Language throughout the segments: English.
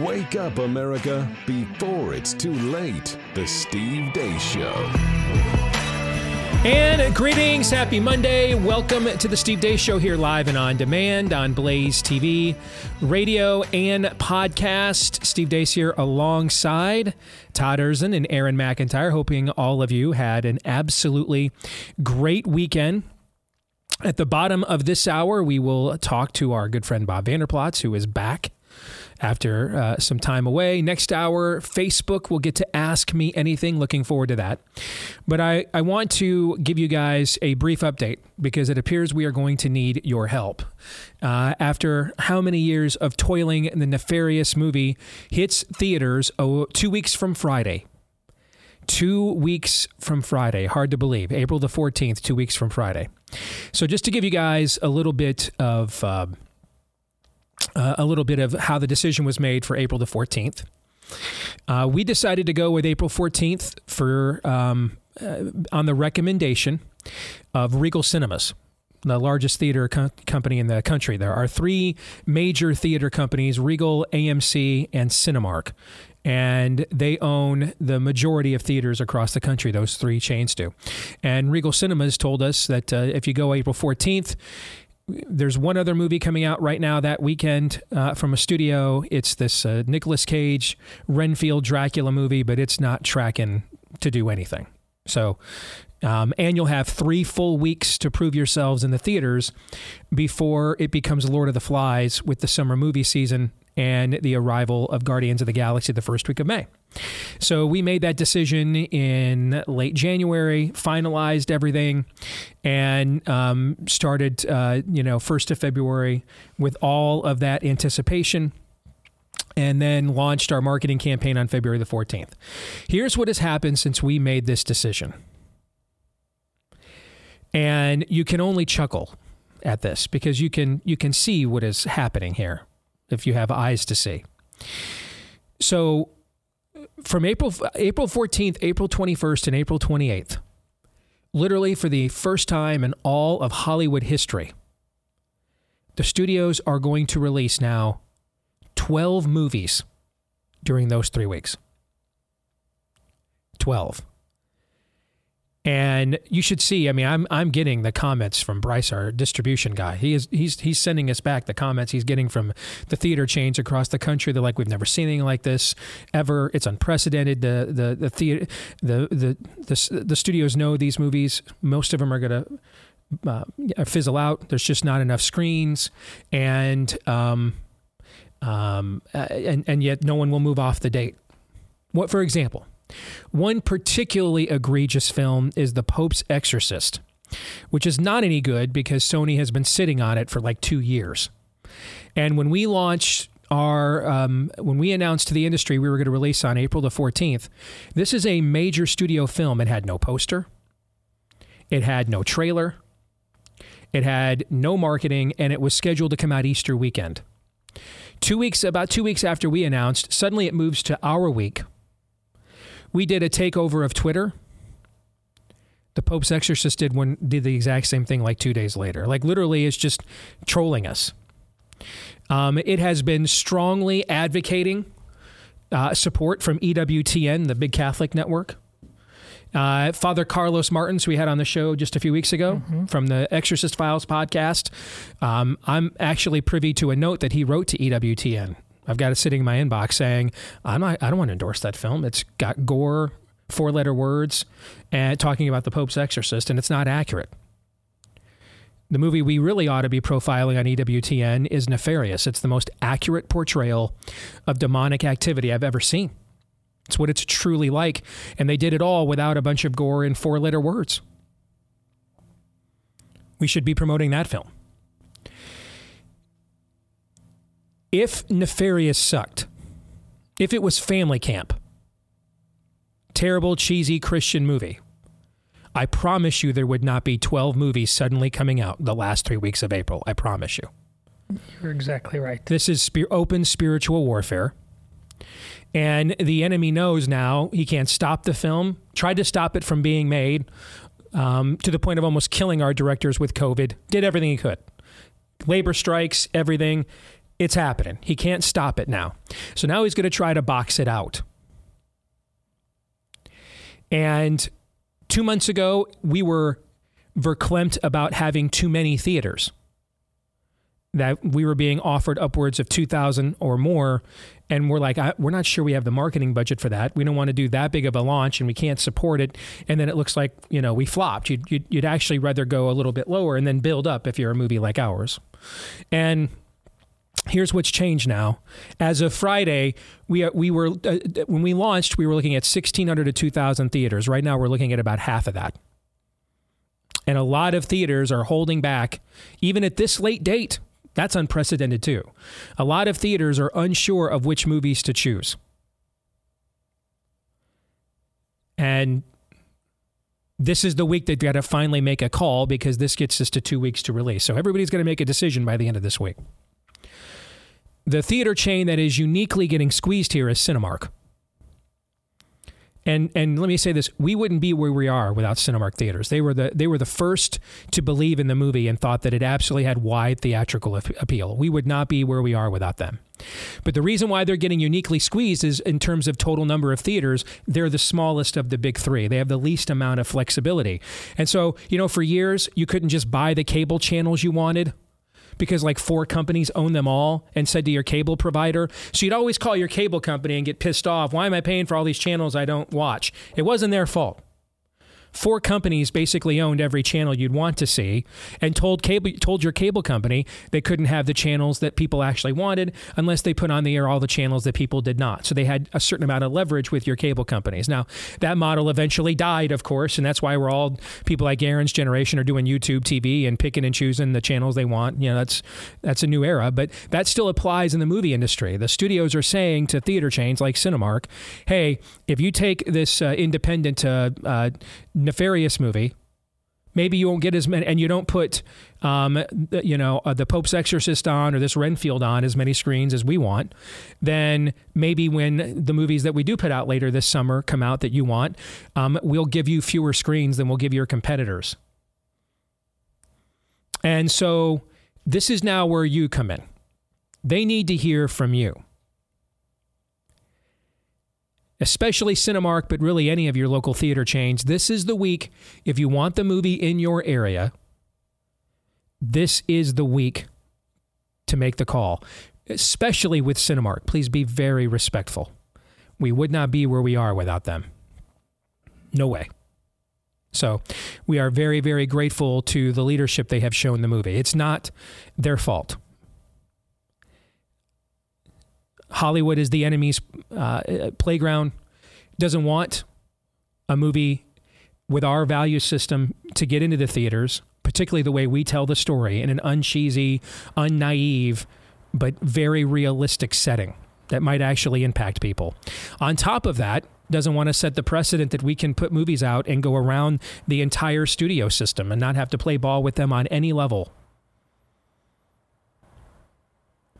Wake up, America, before it's too late. The Steve Deace Show. And greetings, happy Monday. Welcome to the Steve Deace Show here live and on demand on Blaze TV, radio, and podcast. Steve Deace here alongside Todd Erzen and Aaron McIntyre. Hoping all of you had an absolutely great weekend. At the bottom of this hour, we will talk to our good friend Bob Vander Plaats, who is back after uh, some time away. Next hour, Facebook will get to ask me anything. Looking forward to that. But I, I want to give you guys a brief update because it appears we are going to need your help. Uh, after how many years of toiling, the nefarious movie hits theaters oh, two weeks from Friday. Two weeks from Friday. Hard to believe. April the 14th, two weeks from Friday. So, just to give you guys a little bit of. Uh, uh, a little bit of how the decision was made for April the 14th. Uh, we decided to go with April 14th for um, uh, on the recommendation of Regal Cinemas, the largest theater co- company in the country. There are three major theater companies: Regal, AMC, and Cinemark, and they own the majority of theaters across the country. Those three chains do. And Regal Cinemas told us that uh, if you go April 14th, there's one other movie coming out right now that weekend uh, from a studio. It's this uh, Nicolas Cage Renfield Dracula movie, but it's not tracking to do anything. So, um, and you'll have three full weeks to prove yourselves in the theaters before it becomes Lord of the Flies with the summer movie season and the arrival of Guardians of the Galaxy the first week of May. So we made that decision in late January, finalized everything, and um, started, uh, you know, first of February with all of that anticipation. And then launched our marketing campaign on February the 14th. Here's what has happened since we made this decision. And you can only chuckle at this because you can you can see what is happening here if you have eyes to see. So from April April 14th, April 21st, and April 28th, literally for the first time in all of Hollywood history, the studios are going to release now 12 movies during those three weeks. 12. And you should see. I mean, I'm I'm getting the comments from Bryce, our distribution guy. He is he's he's sending us back the comments he's getting from the theater chains across the country. They're like, we've never seen anything like this ever. It's unprecedented. The the the theater the the the, the studios know these movies. Most of them are gonna. Uh, fizzle out. There's just not enough screens, and um, um, and and yet no one will move off the date. What, for example, one particularly egregious film is The Pope's Exorcist, which is not any good because Sony has been sitting on it for like two years. And when we launched our, um, when we announced to the industry we were going to release on April the 14th, this is a major studio film. It had no poster, it had no trailer, it had no marketing, and it was scheduled to come out Easter weekend. Two weeks, about two weeks after we announced, suddenly it moves to our week we did a takeover of Twitter. The Pope's Exorcist did one did the exact same thing like two days later. Like literally, it's just trolling us. Um, it has been strongly advocating uh, support from EWTN, the big Catholic network. Uh, Father Carlos Martins, we had on the show just a few weeks ago mm-hmm. from the Exorcist Files podcast. Um, I'm actually privy to a note that he wrote to EWTN I've got it sitting in my inbox saying, I'm not, I don't want to endorse that film. It's got gore, four letter words, and talking about the Pope's exorcist, and it's not accurate. The movie we really ought to be profiling on EWTN is Nefarious. It's the most accurate portrayal of demonic activity I've ever seen. It's what it's truly like. And they did it all without a bunch of gore and four letter words. We should be promoting that film. If Nefarious sucked, if it was family camp, terrible, cheesy Christian movie, I promise you there would not be 12 movies suddenly coming out the last three weeks of April. I promise you. You're exactly right. This is open spiritual warfare. And the enemy knows now he can't stop the film, tried to stop it from being made um, to the point of almost killing our directors with COVID, did everything he could. Labor strikes, everything It's happening. He can't stop it now. So now he's going to try to box it out. And two months ago, we were verklempt about having too many theaters. That we were being offered upwards of 2,000 or more. And we're like, we're not sure we have the marketing budget for that. We don't want to do that big of a launch and we can't support it. And then it looks like, you know, we flopped. You'd, you'd, you'd actually rather go a little bit lower and then build up if you're a movie like ours. And here's what's changed now. As of Friday, we we were uh, when we launched, we were looking at 1,600 to 2,000 theaters. Right now, we're looking at about half of that, and a lot of theaters are holding back, even at this late date. That's unprecedented too. A lot of theaters are unsure of which movies to choose, and. This is the week they've got to finally make a call because this gets us to two weeks to release. So everybody's going to make a decision by the end of this week. The theater chain that is uniquely getting squeezed here is Cinemark. And and let me say this: we wouldn't be where we are without Cinemark theaters. They were the they were the first to believe in the movie and thought that it absolutely had wide theatrical appeal. We would not be where we are without them. But the reason why they're getting uniquely squeezed is in terms of total number of theaters, they're the smallest of the big three. They have the least amount of flexibility. And so, you know, for years, you couldn't just buy the cable channels you wanted because like four companies own them all and said to your cable provider. So you'd always call your cable company and get pissed off. Why am I paying for all these channels I don't watch? It wasn't their fault four companies basically owned every channel you'd want to see and told cable told your cable company they couldn't have the channels that people actually wanted unless they put on the air all the channels that people did not. So they had a certain amount of leverage with your cable companies. Now, that model eventually died, of course, and that's why we're all people like Aaron's generation are doing YouTube TV and picking and choosing the channels they want. You know, that's that's a new era, but that still applies in the movie industry. The studios are saying to theater chains like Cinemark, "Hey, if you take this uh, independent uh, uh, nefarious movie. Maybe you won't get as many, and you don't put, um, you know, uh, the Pope's Exorcist on or this Renfield on as many screens as we want. Then maybe when the movies that we do put out later this summer come out that you want, um, we'll give you fewer screens than we'll give your competitors. And so this is now where you come in. They need to hear from you especially Cinemark, but really any of your local theater chains. This is the week, if you want the movie in your area, this is the week to make the call, especially with Cinemark. Please be very respectful. We would not be where we are without them. No way. So we are very, very grateful to the leadership they have shown the movie. It's not their fault. Hollywood is the enemy's uh, playground, doesn't want a movie with our value system to get into the theaters, particularly the way we tell the story in an uncheesy, unnaive, but very realistic setting that might actually impact people. On top of that, doesn't want to set the precedent that we can put movies out and go around the entire studio system and not have to play ball with them on any level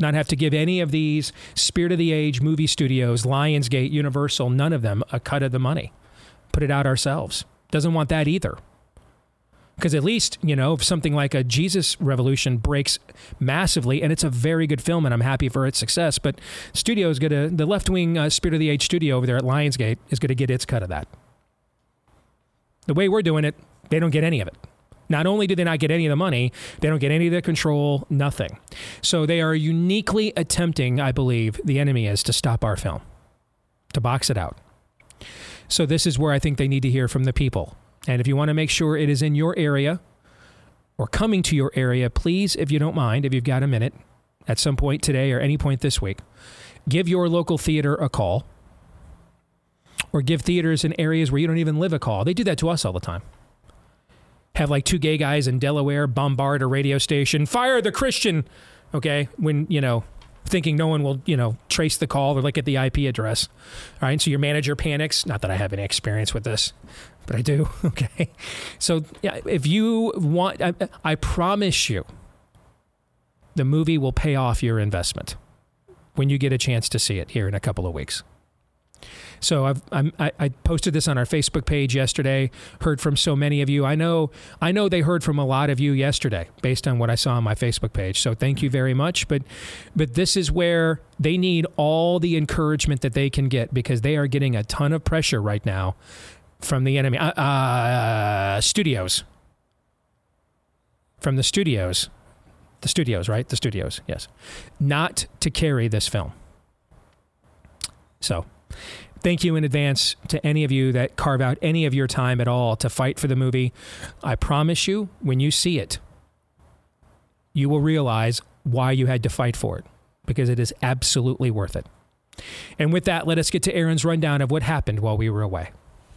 not have to give any of these spirit of the age movie studios, Lionsgate, Universal, none of them a cut of the money. Put it out ourselves. Doesn't want that either. Because at least, you know, if something like a Jesus Revolution breaks massively, and it's a very good film, and I'm happy for its success, but studio is going to, the left wing uh, Spirit of the Age studio over there at Lionsgate is going to get its cut of that. The way we're doing it, they don't get any of it. Not only do they not get any of the money, they don't get any of the control, nothing. So they are uniquely attempting, I believe, the enemy is to stop our film, to box it out. So this is where I think they need to hear from the people. And if you want to make sure it is in your area or coming to your area, please, if you don't mind, if you've got a minute at some point today or any point this week, give your local theater a call or give theaters in areas where you don't even live a call. They do that to us all the time have like two gay guys in Delaware bombard a radio station, fire the Christian, okay, when, you know, thinking no one will, you know, trace the call or look at the IP address. All right. So your manager panics. Not that I have any experience with this, but I do. Okay. So yeah, if you want, I, I promise you, the movie will pay off your investment when you get a chance to see it here in a couple of weeks. So I've, I'm, I, I posted this on our Facebook page yesterday. Heard from so many of you. I know I know they heard from a lot of you yesterday, based on what I saw on my Facebook page. So thank you very much. But but this is where they need all the encouragement that they can get because they are getting a ton of pressure right now from the enemy uh, uh, studios. From the studios, the studios, right? The studios, yes, not to carry this film. So thank you in advance to any of you that carve out any of your time at all to fight for the movie. I promise you, when you see it, you will realize why you had to fight for it because it is absolutely worth it. And with that, let us get to Aaron's rundown of what happened while we were away.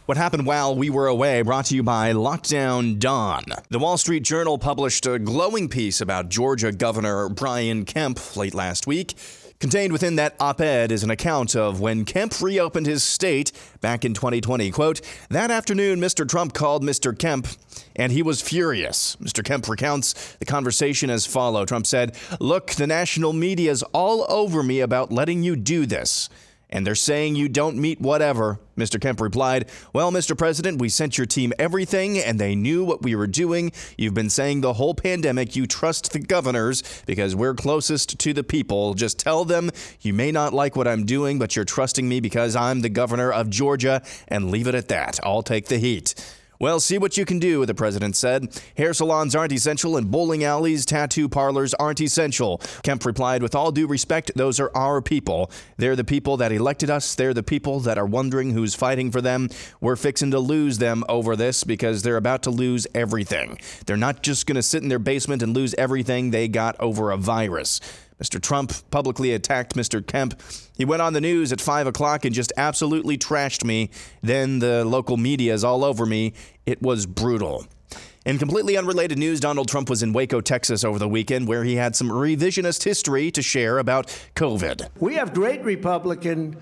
What happened while we were away brought to you by Lockdown Dawn. The Wall Street Journal published a glowing piece about Georgia Governor Brian Kemp late last week. Contained within that op ed is an account of when Kemp reopened his state back in 2020. Quote, That afternoon, Mr. Trump called Mr. Kemp and he was furious. Mr. Kemp recounts the conversation as follow. Trump said, Look, the national media is all over me about letting you do this and they're saying you don't meet whatever. Mr. Kemp replied, Well, Mr. President, we sent your team everything and they knew what we were doing. You've been saying the whole pandemic you trust the governors because we're closest to the people. Just tell them you may not like what I'm doing, but you're trusting me because I'm the governor of Georgia and leave it at that. I'll take the heat. Well, see what you can do, the president said. Hair salons aren't essential, and bowling alleys, tattoo parlors aren't essential. Kemp replied, With all due respect, those are our people. They're the people that elected us. They're the people that are wondering who's fighting for them. We're fixing to lose them over this because they're about to lose everything. They're not just going to sit in their basement and lose everything they got over a virus. Mr. Trump publicly attacked Mr. Kemp. He went on the news at 5 o'clock and just absolutely trashed me. Then the local media is all over me. It was brutal. In completely unrelated news, Donald Trump was in Waco, Texas over the weekend, where he had some revisionist history to share about COVID. We have great Republican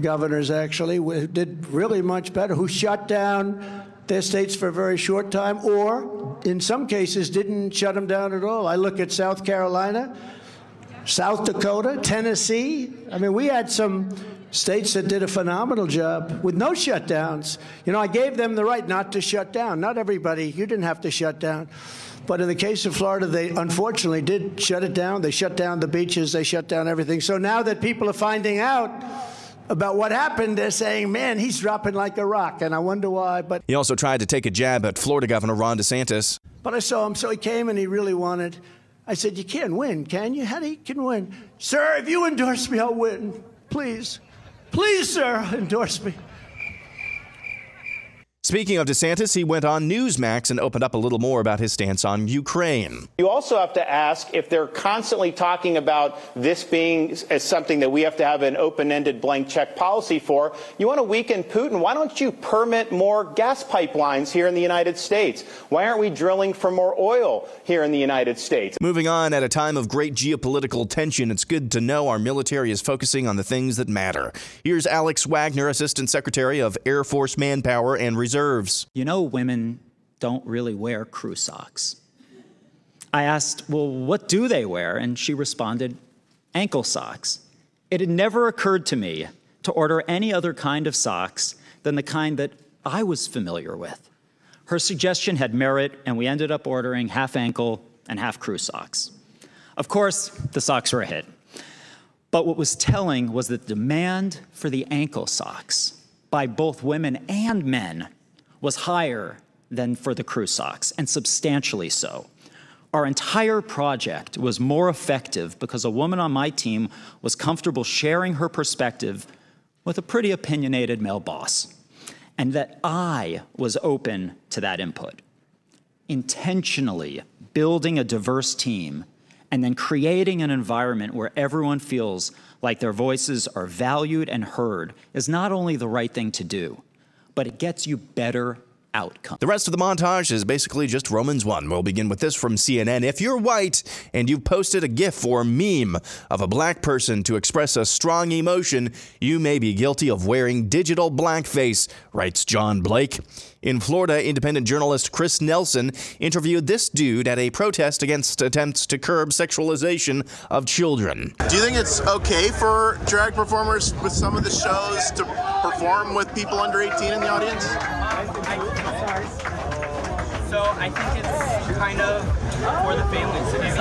governors, actually, who did really much better, who shut down their states for a very short time, or in some cases didn't shut them down at all. I look at South Carolina. South Dakota, Tennessee. I mean, we had some states that did a phenomenal job with no shutdowns. You know, I gave them the right not to shut down. Not everybody, you didn't have to shut down. But in the case of Florida, they unfortunately did shut it down. They shut down the beaches, they shut down everything. So now that people are finding out, about what happened, they're saying, man, he's dropping like a rock. And I wonder why. But he also tried to take a jab at Florida Governor Ron DeSantis. But I saw him, so he came and he really wanted I said, You can't win, can you? How do you can win? Sir, if you endorse me, I'll win. Please. Please, sir, endorse me. Speaking of DeSantis, he went on Newsmax and opened up a little more about his stance on Ukraine. You also have to ask if they're constantly talking about this being as something that we have to have an open-ended blank check policy for. You want to weaken Putin? Why don't you permit more gas pipelines here in the United States? Why aren't we drilling for more oil here in the United States? Moving on, at a time of great geopolitical tension, it's good to know our military is focusing on the things that matter. Here's Alex Wagner, Assistant Secretary of Air Force Manpower and Reserve You know, women don't really wear crew socks. I asked, Well, what do they wear? And she responded, Ankle socks. It had never occurred to me to order any other kind of socks than the kind that I was familiar with. Her suggestion had merit, and we ended up ordering half ankle and half crew socks. Of course, the socks were a hit. But what was telling was that demand for the ankle socks by both women and men was higher than for the crew socks, and substantially so. Our entire project was more effective because a woman on my team was comfortable sharing her perspective with a pretty opinionated male boss, and that I was open to that input. Intentionally building a diverse team and then creating an environment where everyone feels like their voices are valued and heard is not only the right thing to do, but it gets you better outcome. The rest of the montage is basically just Romans 1. We'll begin with this from CNN. If you're white and you've posted a GIF or meme of a black person to express a strong emotion, you may be guilty of wearing digital blackface, writes John Blake. In Florida, independent journalist Chris Nelson interviewed this dude at a protest against attempts to curb sexualization of children. Do you think it's okay for drag performers with some of the shows to perform with people under 18 in the audience? So I think it's kind of for the families.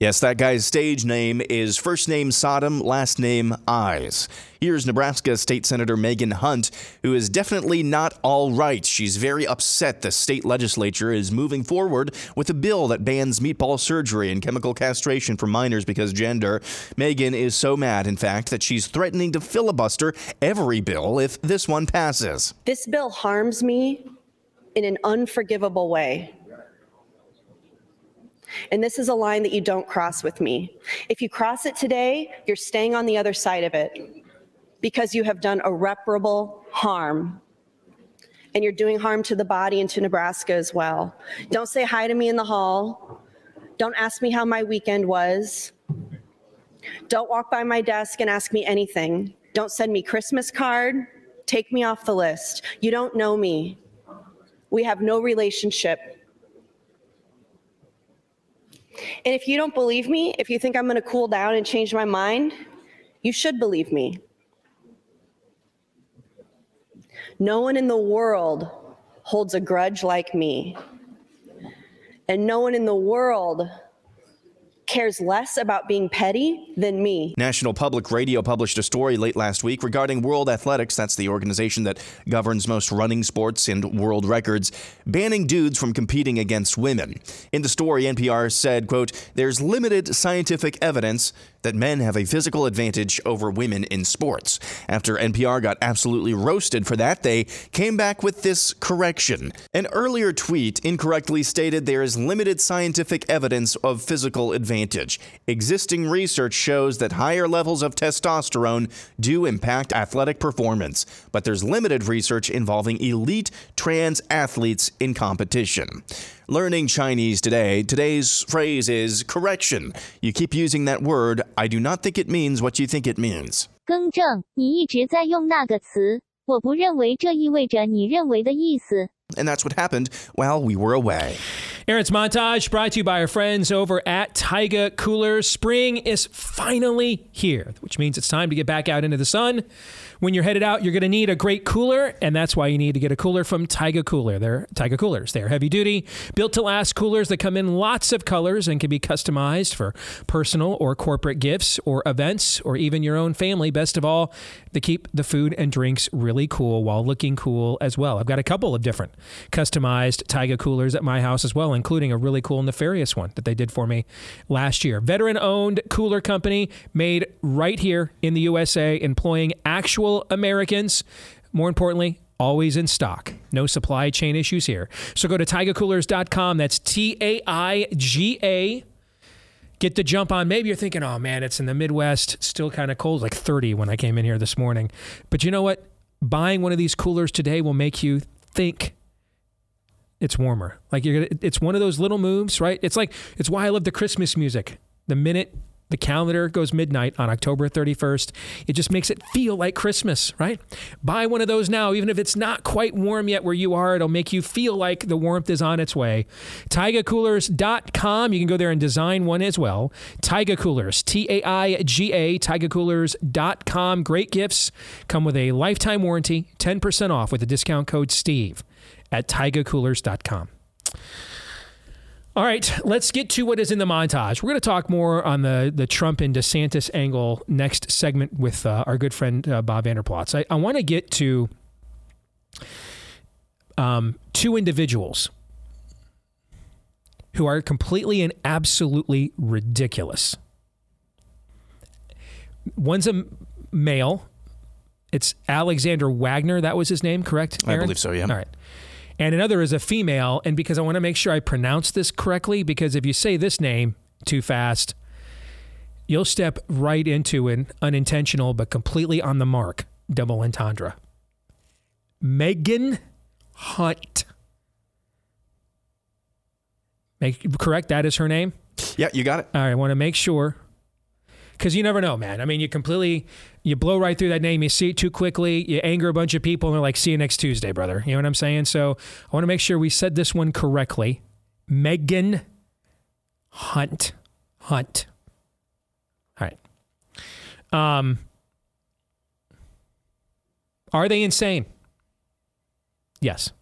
Yes, that guy's stage name is first name Sodom, last name Eyes. Here's Nebraska State Senator Megan Hunt, who is definitely not all right. She's very upset the state legislature is moving forward with a bill that bans meatball surgery and chemical castration for minors because gender. Megan is so mad, in fact, that she's threatening to filibuster every bill if this one passes. This bill harms me in an unforgivable way. And this is a line that you don't cross with me. If you cross it today, you're staying on the other side of it because you have done irreparable harm. And you're doing harm to the body and to Nebraska as well. Don't say hi to me in the hall. Don't ask me how my weekend was. Don't walk by my desk and ask me anything. Don't send me Christmas card. Take me off the list. You don't know me. We have no relationship. And if you don't believe me, if you think I'm going to cool down and change my mind, you should believe me. No one in the world holds a grudge like me. And no one in the world cares less about being petty than me. National Public Radio published a story late last week regarding World Athletics, that's the organization that governs most running sports and world records, banning dudes from competing against women. In the story, NPR said, quote, "There's limited scientific evidence that men have a physical advantage over women in sports." After NPR got absolutely roasted for that, they came back with this correction. An earlier tweet incorrectly stated there is limited scientific evidence of physical advantage. Existing research shows that higher levels of testosterone do impact athletic performance, but there's limited research involving elite trans athletes in competition. Learning Chinese today, today's phrase is correction. You keep using that word, I do not think it means what you think it means. 更正，你一直在用那个词，我不认为这意味着你认为的意思。 And that's what happened while we were away. Aaron's montage brought to you by our friends over at Taiga Coolers. Spring is finally here, which means it's time to get back out into the sun. when you're headed out, you're going to need a great cooler, and that's why you need to get a cooler from Taiga Cooler. They're Taiga Coolers. They're heavy duty, built to last coolers that come in lots of colors and can be customized for personal or corporate gifts or events or even your own family. Best of all, they keep the food and drinks really cool while looking cool as well. I've got a couple of different customized Taiga coolers at my house as well, including a really cool nefarious one that they did for me last year. Veteran owned cooler company made right here in the USA, employing actual Americans. More importantly, always in stock. No supply chain issues here. So go to taigacoolers.com. That's T A I G A. Get the jump on. Maybe you're thinking, oh man, it's in the Midwest, still kind of cold, like 30 when I came in here this morning. But you know what? Buying one of these coolers today will make you think it's warmer. Like you're gonna, it's one of those little moves, right? It's like it's why I love the Christmas music. The minute the calendar goes midnight on October 31st, it just makes it feel like Christmas, right? Buy one of those now, even if it's not quite warm yet where you are. It'll make you feel like the warmth is on its way. TaigaCoolers.com. You can go there and design one as well. Taiga Coolers, T A I G A, TaigaCoolers.com. Great gifts come with a lifetime warranty, 10% off with the discount code STEVE at TaigaCoolers.com. All right, let's get to what is in the montage. We're going to talk more on the, the Trump and DeSantis angle next segment with uh, our good friend uh, Bob Vander Plaats. I, I want to get to um, two individuals who are completely and absolutely ridiculous. One's a male. It's Alexander Wagner. That was his name, correct? I believe so, yeah. All right and another is a female. And because I want to make sure I pronounce this correctly, because if you say this name too fast, you'll step right into an unintentional but completely on the mark double entendre. Megan Hunt. Make, correct? That is her name? Yeah, you got it. All right, I want to make sure because you never know, man. I mean, you completely you blow right through that name. You see it too quickly. You anger a bunch of people, and they're like, see you next Tuesday, brother. You know what I'm saying? So I want to make sure we said this one correctly. Megan Hunt. Hunt. All right. Um, are they insane? Yes.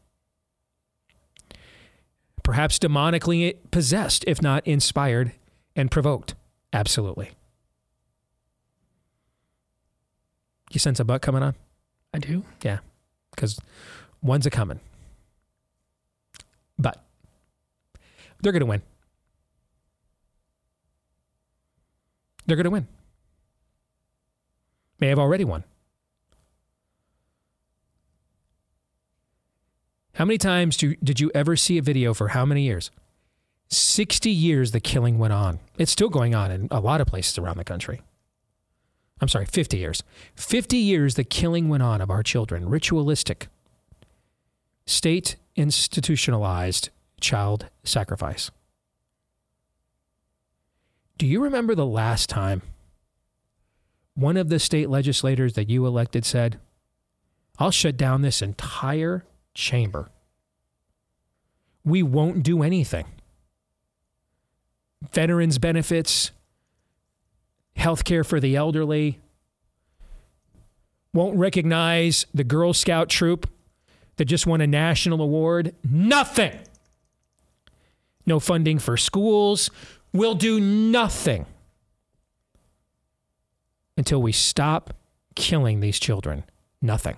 Perhaps demonically possessed, if not inspired and provoked. Absolutely. You sense a butt coming on? I do. Yeah. Because one's a coming. But they're going to win. They're going to win. May have already won. How many times do, did you ever see a video for how many years? 60 years the killing went on. It's still going on in a lot of places around the country. I'm sorry, 50 years. 50 years the killing went on of our children, ritualistic, state institutionalized child sacrifice. Do you remember the last time one of the state legislators that you elected said, I'll shut down this entire chamber? We won't do anything. Veterans benefits, health care for the elderly, won't recognize the Girl Scout troop that just won a national award. Nothing. No funding for schools. We'll do nothing until we stop killing these children. Nothing.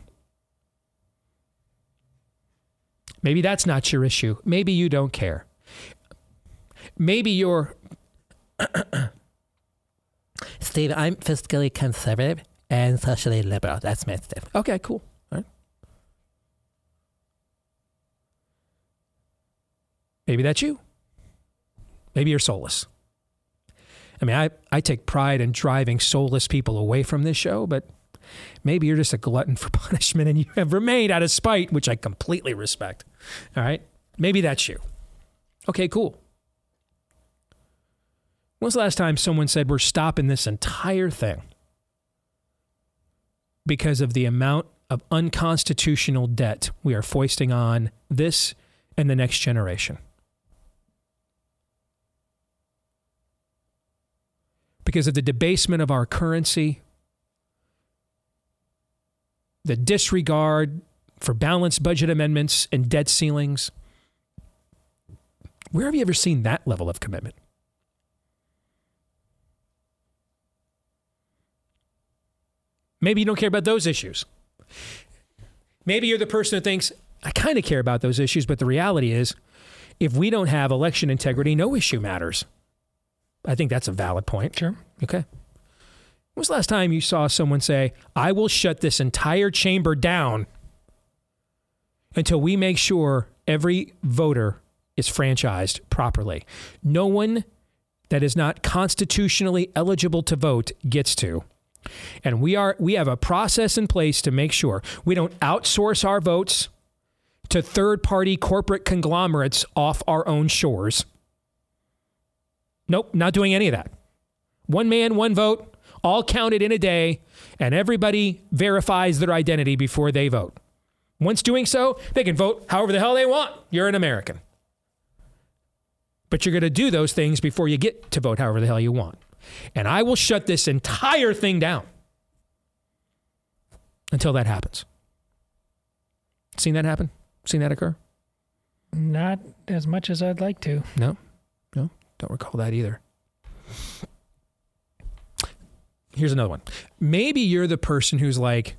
Maybe that's not your issue. Maybe you don't care. Maybe you're. Steve, I'm fiscally conservative and socially liberal. That's me, Steve. Okay, cool. All right. Maybe that's you. Maybe you're soulless. I mean, I, I take pride in driving soulless people away from this show, but maybe you're just a glutton for punishment and you have remained out of spite, which I completely respect. All right. Maybe that's you. Okay, cool. When's the last time someone said we're stopping this entire thing because of the amount of unconstitutional debt we are foisting on this and the next generation? Because of the debasement of our currency, the disregard for balanced budget amendments and debt ceilings. Where have you ever seen that level of commitment? Maybe you don't care about those issues. Maybe you're the person who thinks, I kind of care about those issues, but the reality is, if we don't have election integrity, no issue matters. I think that's a valid point. Sure. Okay. When was the last time you saw someone say, I will shut this entire chamber down until we make sure every voter is franchised properly? No one that is not constitutionally eligible to vote gets to. And we are we have a process in place to make sure we don't outsource our votes to third-party corporate conglomerates off our own shores. Nope, not doing any of that. One man, one vote, all counted in a day, and everybody verifies their identity before they vote. Once doing so, they can vote however the hell they want. You're an American. But you're going to do those things before you get to vote however the hell you want. And I will shut this entire thing down until that happens. Seen that happen? Seen that occur? Not as much as I'd like to. No, no, don't recall that either. Here's another one. Maybe you're the person who's like,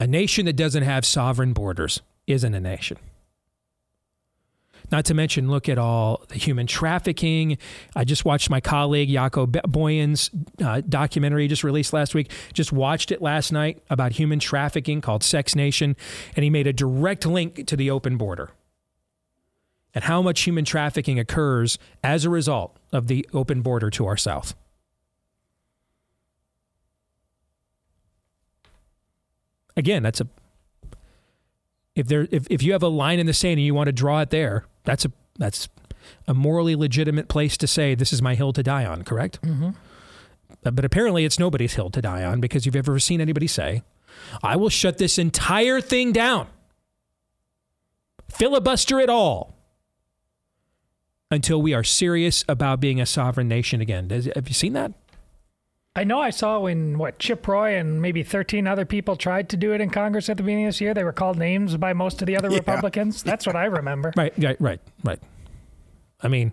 a nation that doesn't have sovereign borders isn't a nation. Not to mention, look at all the human trafficking. I just watched my colleague Jaco Booyens' uh, documentary just released last week. Just watched it last night about human trafficking called Sex Nation, and he made a direct link to the open border and how much human trafficking occurs as a result of the open border to our south. Again, that's a if there if, if you have a line in the sand and you want to draw it there, that's a that's a morally legitimate place to say, This is my hill to die on, correct? Mm-hmm. But, apparently it's nobody's hill to die on because you've ever seen anybody say, I will shut this entire thing down, filibuster it all until we are serious about being a sovereign nation again. Have you seen that? I know I saw when what Chip Roy and maybe 13 other people tried to do it in Congress at the beginning of this year. They were called names by most of the other Yeah. Republicans. That's what I remember. Right, right, right, right. I mean,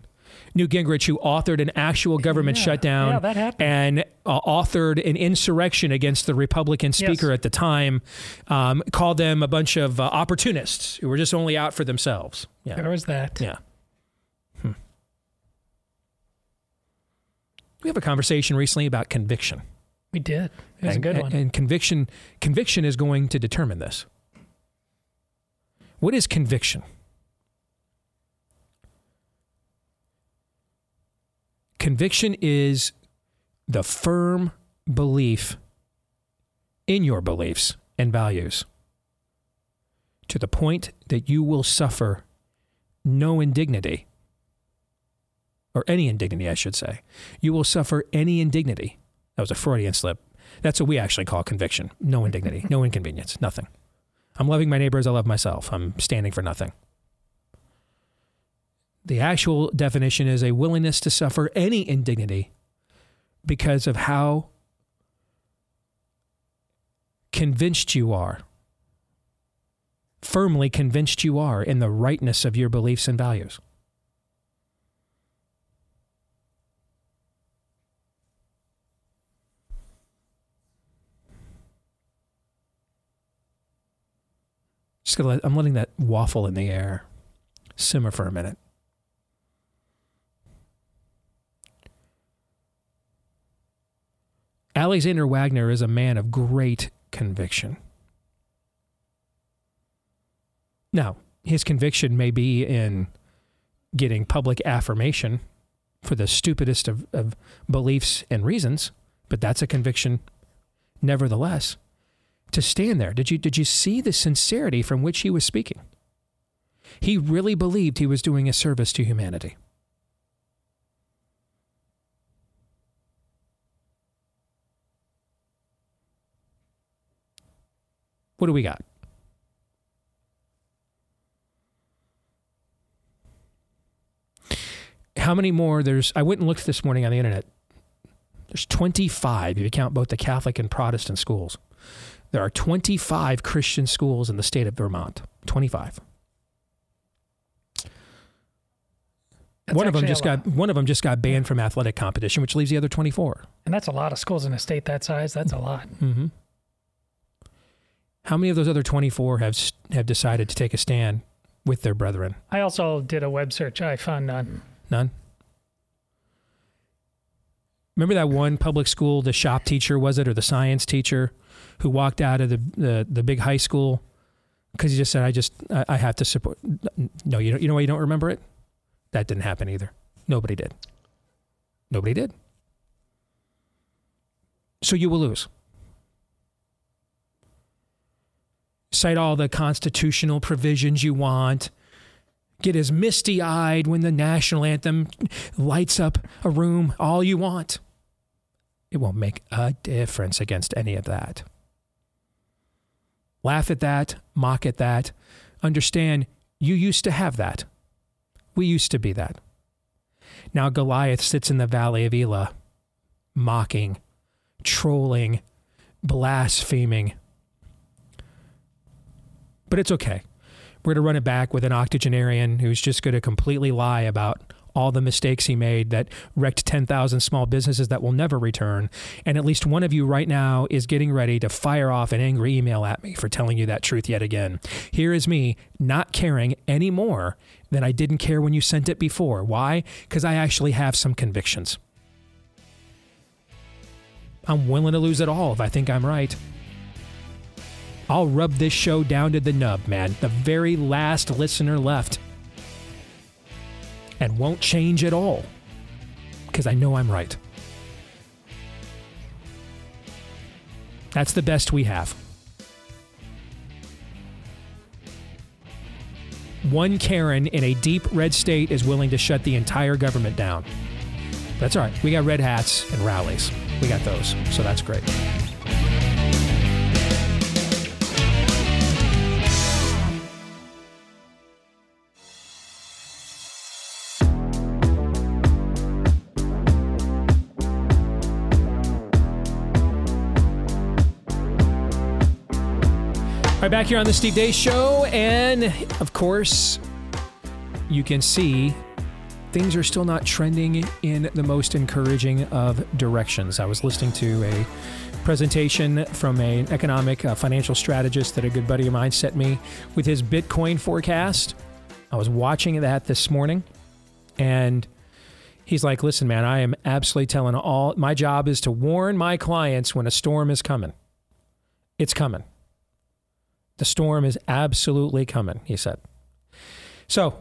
Newt Gingrich, who authored an actual government Yeah, shutdown yeah, that happened. and uh, authored an insurrection against the Republican speaker Yes. at the time, um, called them a bunch of uh, opportunists who were just only out for themselves. Yeah. There was that. Yeah. We have a conversation recently about conviction. We did. It was a good one. And conviction, conviction is going to determine this. What is conviction? Conviction is the firm belief in your beliefs and values to the point that you will suffer no indignity, or any indignity, I should say. You will suffer any indignity. That was a Freudian slip. That's what we actually call conviction. No indignity, no inconvenience, nothing. I'm loving my neighbor as I love myself. I'm standing for nothing. The actual definition is a willingness to suffer any indignity because of how convinced you are, firmly convinced you are in the rightness of your beliefs and values. Just gonna let, I'm letting that waffle in the air simmer for a minute. Alexander Wagner is a man of great conviction. Now, his conviction may be in getting public affirmation for the stupidest of, of beliefs and reasons, but that's a conviction nevertheless. To stand there, did you did you see the sincerity from which he was speaking? He really believed he was doing a service to humanity. What do we got? How many more? There's. I went and looked this morning on the internet. There's 25 if you count both the Catholic and Protestant schools. There are 25 Christian schools in the state of Vermont. 25. That's one of them just got one of them just got banned from athletic competition, which leaves the other 24. And that's a lot of schools in a state that size. That's a lot. Mm-hmm. How many of those other 24 have have decided to take a stand with their brethren? I also did a web search. I found none. None. Remember that one public school, the shop teacher was it, or the science teacher, who walked out of the the, the big high school because he just said, "I just I, I have to support." No, you don't, you know why you don't remember it? That didn't happen either. Nobody did. Nobody did. So you will lose. Cite all the constitutional provisions you want. Get as misty eyed when the national anthem lights up a room, all you want. It won't make a difference against any of that. Laugh at that, mock at that. Understand you used to have that. We used to be that. Now Goliath sits in the valley of Elah, mocking, trolling, blaspheming. But it's okay. We're going to run it back with an octogenarian who's just going to completely lie about all the mistakes he made that wrecked 10,000 small businesses that will never return. And at least one of you right now is getting ready to fire off an angry email at me for telling you that truth yet again. Here is me not caring any more than I didn't care when you sent it before. Why? Because I actually have some convictions. I'm willing to lose it all if I think I'm right. I'll rub this show down to the nub, man. The very last listener left. And won't change at all. Because I know I'm right. That's the best we have. one Karen in a deep red state is willing to shut the entire government down. That's all right. We got red hats and rallies. We got those. So that's great. Right, back here on the Steve Deace Show. And of course, you can see things are still not trending in the most encouraging of directions. I was listening to a presentation from an economic uh, financial strategist that a good buddy of mine sent me with his Bitcoin forecast. I was watching that this morning and he's like, "Listen, man, I am absolutely telling all my job is to warn my clients when a storm is coming. It's coming. The storm is absolutely coming," he said. So,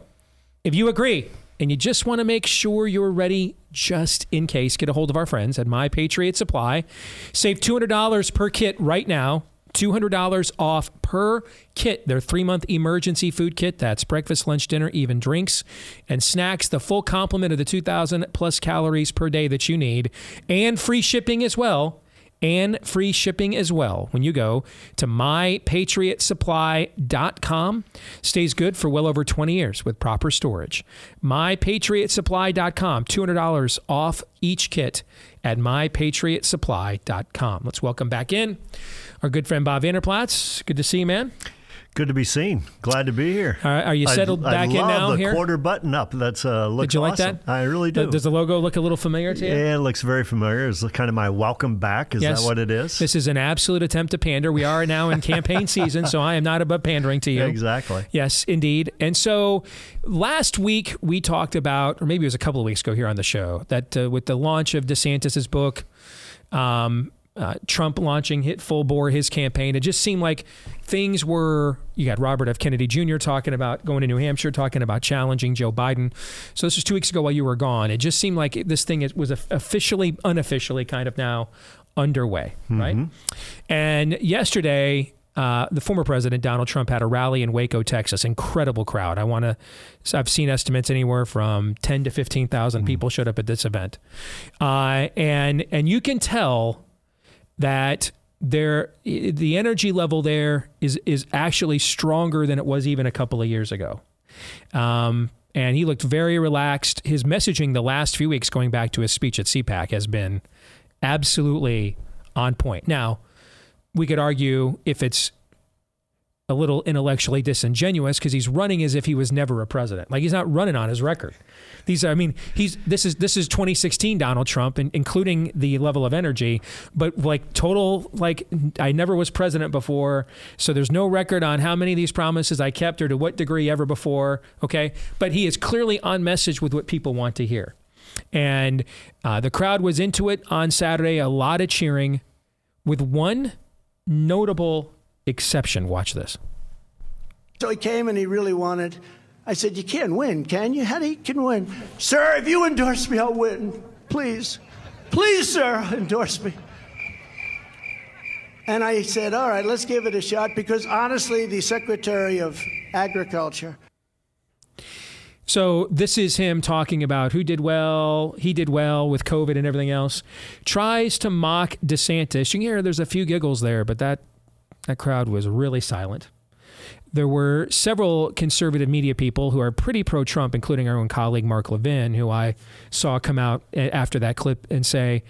if you agree and you just want to make sure you're ready just in case, get a hold of our friends at My Patriot Supply. Save $200 per kit right now. $200 off per kit. Their three month emergency food kit. That's breakfast, lunch, dinner, even drinks and snacks. The full complement of the 2,000 plus calories per day that you need, and free shipping as well and free shipping as well when you go to mypatriotsupply.com. Stays good for well over 20 years with proper storage. mypatriotsupply.com, $200 off each kit at mypatriotsupply.com. Let's welcome back in our good friend Bob Vander Plaats. Good to see you, man. Good to be seen. Glad to be here. Are, are you settled I, back I in now? love the here, quarter button up. That's uh, looks did you like awesome. that? I really do. Does the logo look a little familiar to you? Yeah, it looks very familiar. It's kind of my welcome back. Is Yes. that what it is? This is an absolute attempt to pander. We are now in campaign season, so I am not above pandering to you. Exactly. Yes, indeed. And so last week we talked about, or maybe it was a couple of weeks ago here on the show, that uh, with the launch of DeSantis's book, um, uh, Trump launching hit full bore his campaign, it just seemed like things were. You got Robert F. Kennedy Jr. talking about going to New Hampshire, talking about challenging Joe Biden. So this was two weeks ago while you were gone. It just seemed like this thing was officially, unofficially, kind of now underway, right? And yesterday, uh, the former president Donald Trump had a rally in Waco, Texas. Incredible crowd. I want to. I've seen estimates anywhere from ten to fifteen thousand people showed up at this event, uh, and and you can tell that there the energy level there is is actually stronger than it was even a couple of years ago. Um, and he looked very relaxed. His messaging the last few weeks, going back to his speech at CPAC, has been absolutely on point. Now, we could argue if it's a little intellectually disingenuous because he's running as if he was never a president. Like he's not running on his record. These, I mean, he's this is this is 2016 Donald Trump, and including the level of energy, but like total like I never was president before, so there's no record on how many of these promises I kept or to what degree ever before. Okay, but he is clearly on message with what people want to hear, and uh, the crowd was into it on Saturday. A lot of cheering, with one notable exception. Watch this. So he came and he really wanted. I said, You can't win, can you? How do you can win? Sir, if you endorse me, I'll win. Please. Please, sir, endorse me. And I said, All right, let's give it a shot because honestly, the Secretary of Agriculture, So this is him talking about who did well, he did well with COVID and everything else. Tries to mock DeSantis. You can hear there's a few giggles there, but that that crowd was really silent. There were several conservative media people who are pretty pro Trump, including our own colleague Mark Levin, who I saw come out after that clip and say,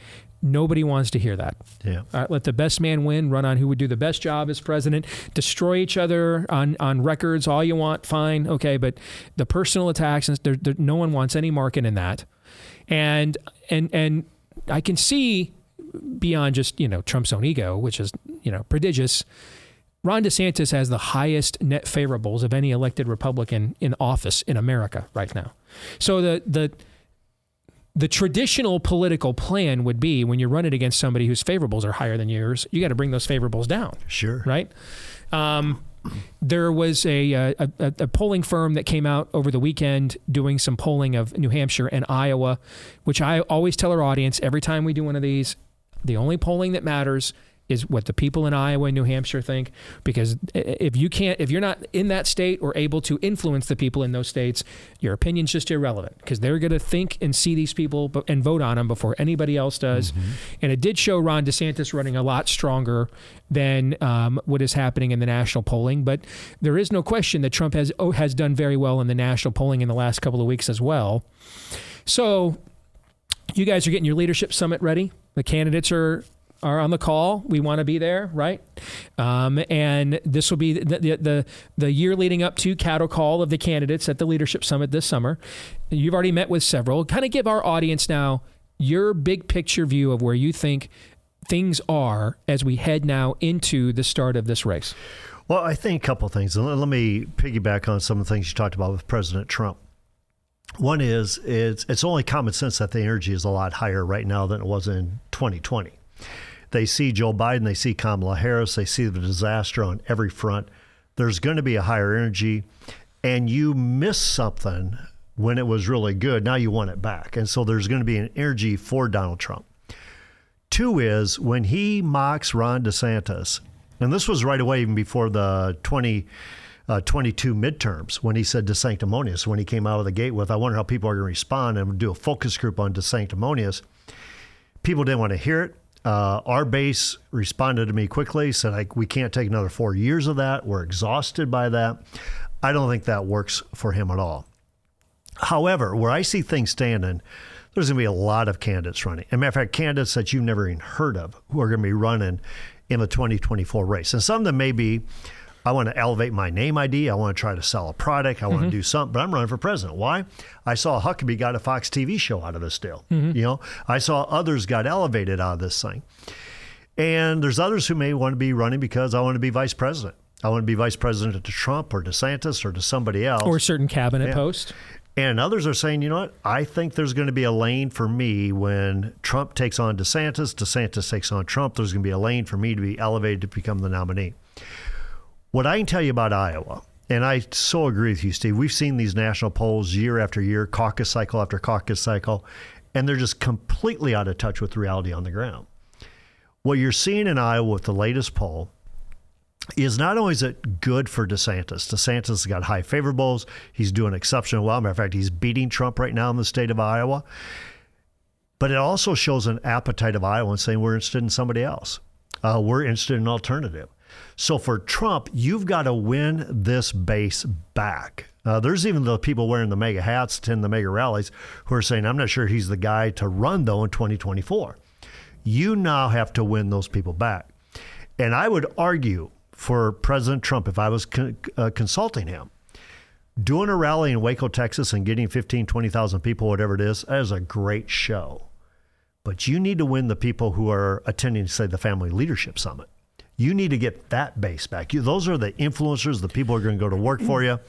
Nobody wants to hear that. Yeah. All right, let the best man win. Run on who would do the best job as president. Destroy each other on, on records all you want. Fine, okay, but the personal attacks, and there, there, no one wants any market in that. And and and I can see beyond just you know Trump's own ego, which is you know prodigious. Ron DeSantis has the highest net favorables of any elected Republican in office in America right now. So the the the traditional political plan would be when you're running against somebody whose favorables are higher than yours, you got to bring those favorables down. Sure. Right? Um, there was a, a, a, a polling firm that came out over the weekend doing some polling of New Hampshire and Iowa, which I always tell our audience every time we do one of these the only polling that matters is what the people in Iowa and New Hampshire think. Because if you can't, if you're not in that state or able to influence the people in those states, your opinion's just irrelevant because they're going to think and see these people and vote on them before anybody else does. Mm-hmm. And it did show Ron DeSantis running a lot stronger than um, what is happening in the national polling. But there is no question that Trump has oh, has done very well in the national polling in the last couple of weeks as well. So you guys are getting your leadership summit ready. The candidates are are on the call. We want to be there, right? Um, and this will be the, the, the the year leading up to cattle call of the candidates at the leadership summit this summer. You've already met with several. Kind of give our audience now your big picture view of where you think things are as we head now into the start of this race. Well, I think a couple of things. Let me piggyback on some of the things you talked about with President Trump. One is it's it's only common sense that the energy is a lot higher right now than it was in 2020. They see Joe Biden, they see Kamala Harris, they see the disaster on every front. There's going to be a higher energy, and you miss something when it was really good. Now you want it back. And so there's going to be an energy for Donald Trump. Two is when he mocks Ron DeSantis, and this was right away even before the 20. Uh, 22 midterms when he said DeSanctimonious, when he came out of the gate with, I wonder how people are going to respond and do a focus group on DeSanctimonious. People didn't want to hear it. Uh, our base responded to me quickly, said, we can't take another four years of that. We're exhausted by that. I don't think that works for him at all. However, where I see things standing, there's going to be a lot of candidates running. As a matter of fact, candidates that you've never even heard of who are going to be running in the 2024 race. And some of them may be I want to elevate my name ID. I want to try to sell a product. I want mm-hmm. to do something, but I'm running for president. Why? I saw Huckabee got a Fox TV show out of this deal. Mm-hmm. You know, I saw others got elevated out of this thing. And there's others who may want to be running because I want to be vice president. I want to be vice president to Trump or DeSantis or to somebody else. Or a certain cabinet yeah. post. And others are saying, you know what? I think there's going to be a lane for me when Trump takes on DeSantis, DeSantis takes on Trump. There's going to be a lane for me to be elevated to become the nominee. What I can tell you about Iowa, and I so agree with you, Steve, we've seen these national polls year after year, caucus cycle after caucus cycle, and they're just completely out of touch with reality on the ground. What you're seeing in Iowa with the latest poll is not only is it good for DeSantis. DeSantis has got high favorables. He's doing exceptionally well. Matter of fact, he's beating Trump right now in the state of Iowa. But it also shows an appetite of Iowans saying we're interested in somebody else. Uh, we're interested in an alternative. So for Trump, you've got to win this base back. Uh, there's even the people wearing the MAGA hats, attend the MAGA rallies, who are saying, I'm not sure he's the guy to run, though, in 2024. You now have to win those people back. And I would argue for President Trump, if I was con- uh, consulting him, doing a rally in Waco, Texas, and getting 15, 20,000 people, whatever it is, that is a great show. But you need to win the people who are attending, say, the Family Leadership Summit. You need to get that base back. You, those are the influencers, the people who are going to go to work for you.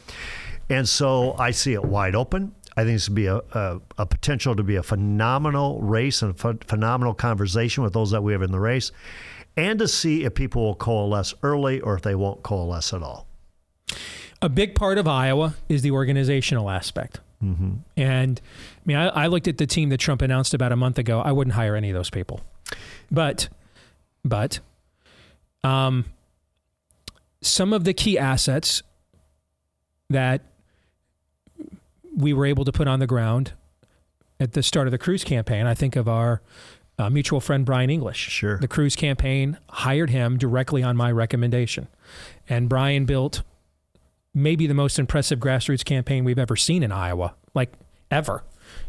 And so I see it wide open. I think this would be a, a, a, potential to be a phenomenal race and a phenomenal conversation with those that we have in the race, and to see if people will coalesce early or if they won't coalesce at all. A big part of Iowa is the organizational aspect. Mm-hmm. And I mean, I, I looked at the team that Trump announced about a month ago. I wouldn't hire any of those people. But, but um, some of the key assets that we were able to put on the ground at the start of the Cruz campaign, I think of our uh, mutual friend Brian English. Sure. The Cruz campaign hired him directly on my recommendation. And Brian built maybe the most impressive grassroots campaign we've ever seen in Iowa, like ever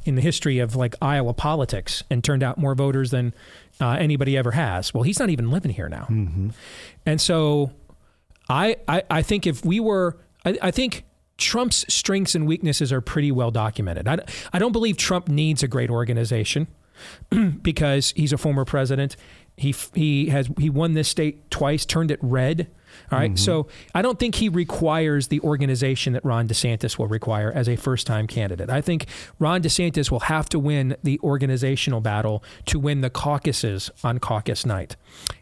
in the history of like Iowa politics and turned out more voters than uh, anybody ever has. Well, he's not even living here now. Mm-hmm. And so I, I, I think if we were, I, I think Trump's strengths and weaknesses are pretty well documented. I, I don't believe Trump needs a great organization because he's a former president. He, he has he won this state twice, turned it red All right? Mhm. So I don't think he requires the organization that Ron DeSantis will require as a first time candidate. I think Ron DeSantis will have to win the organizational battle to win the caucuses on caucus night.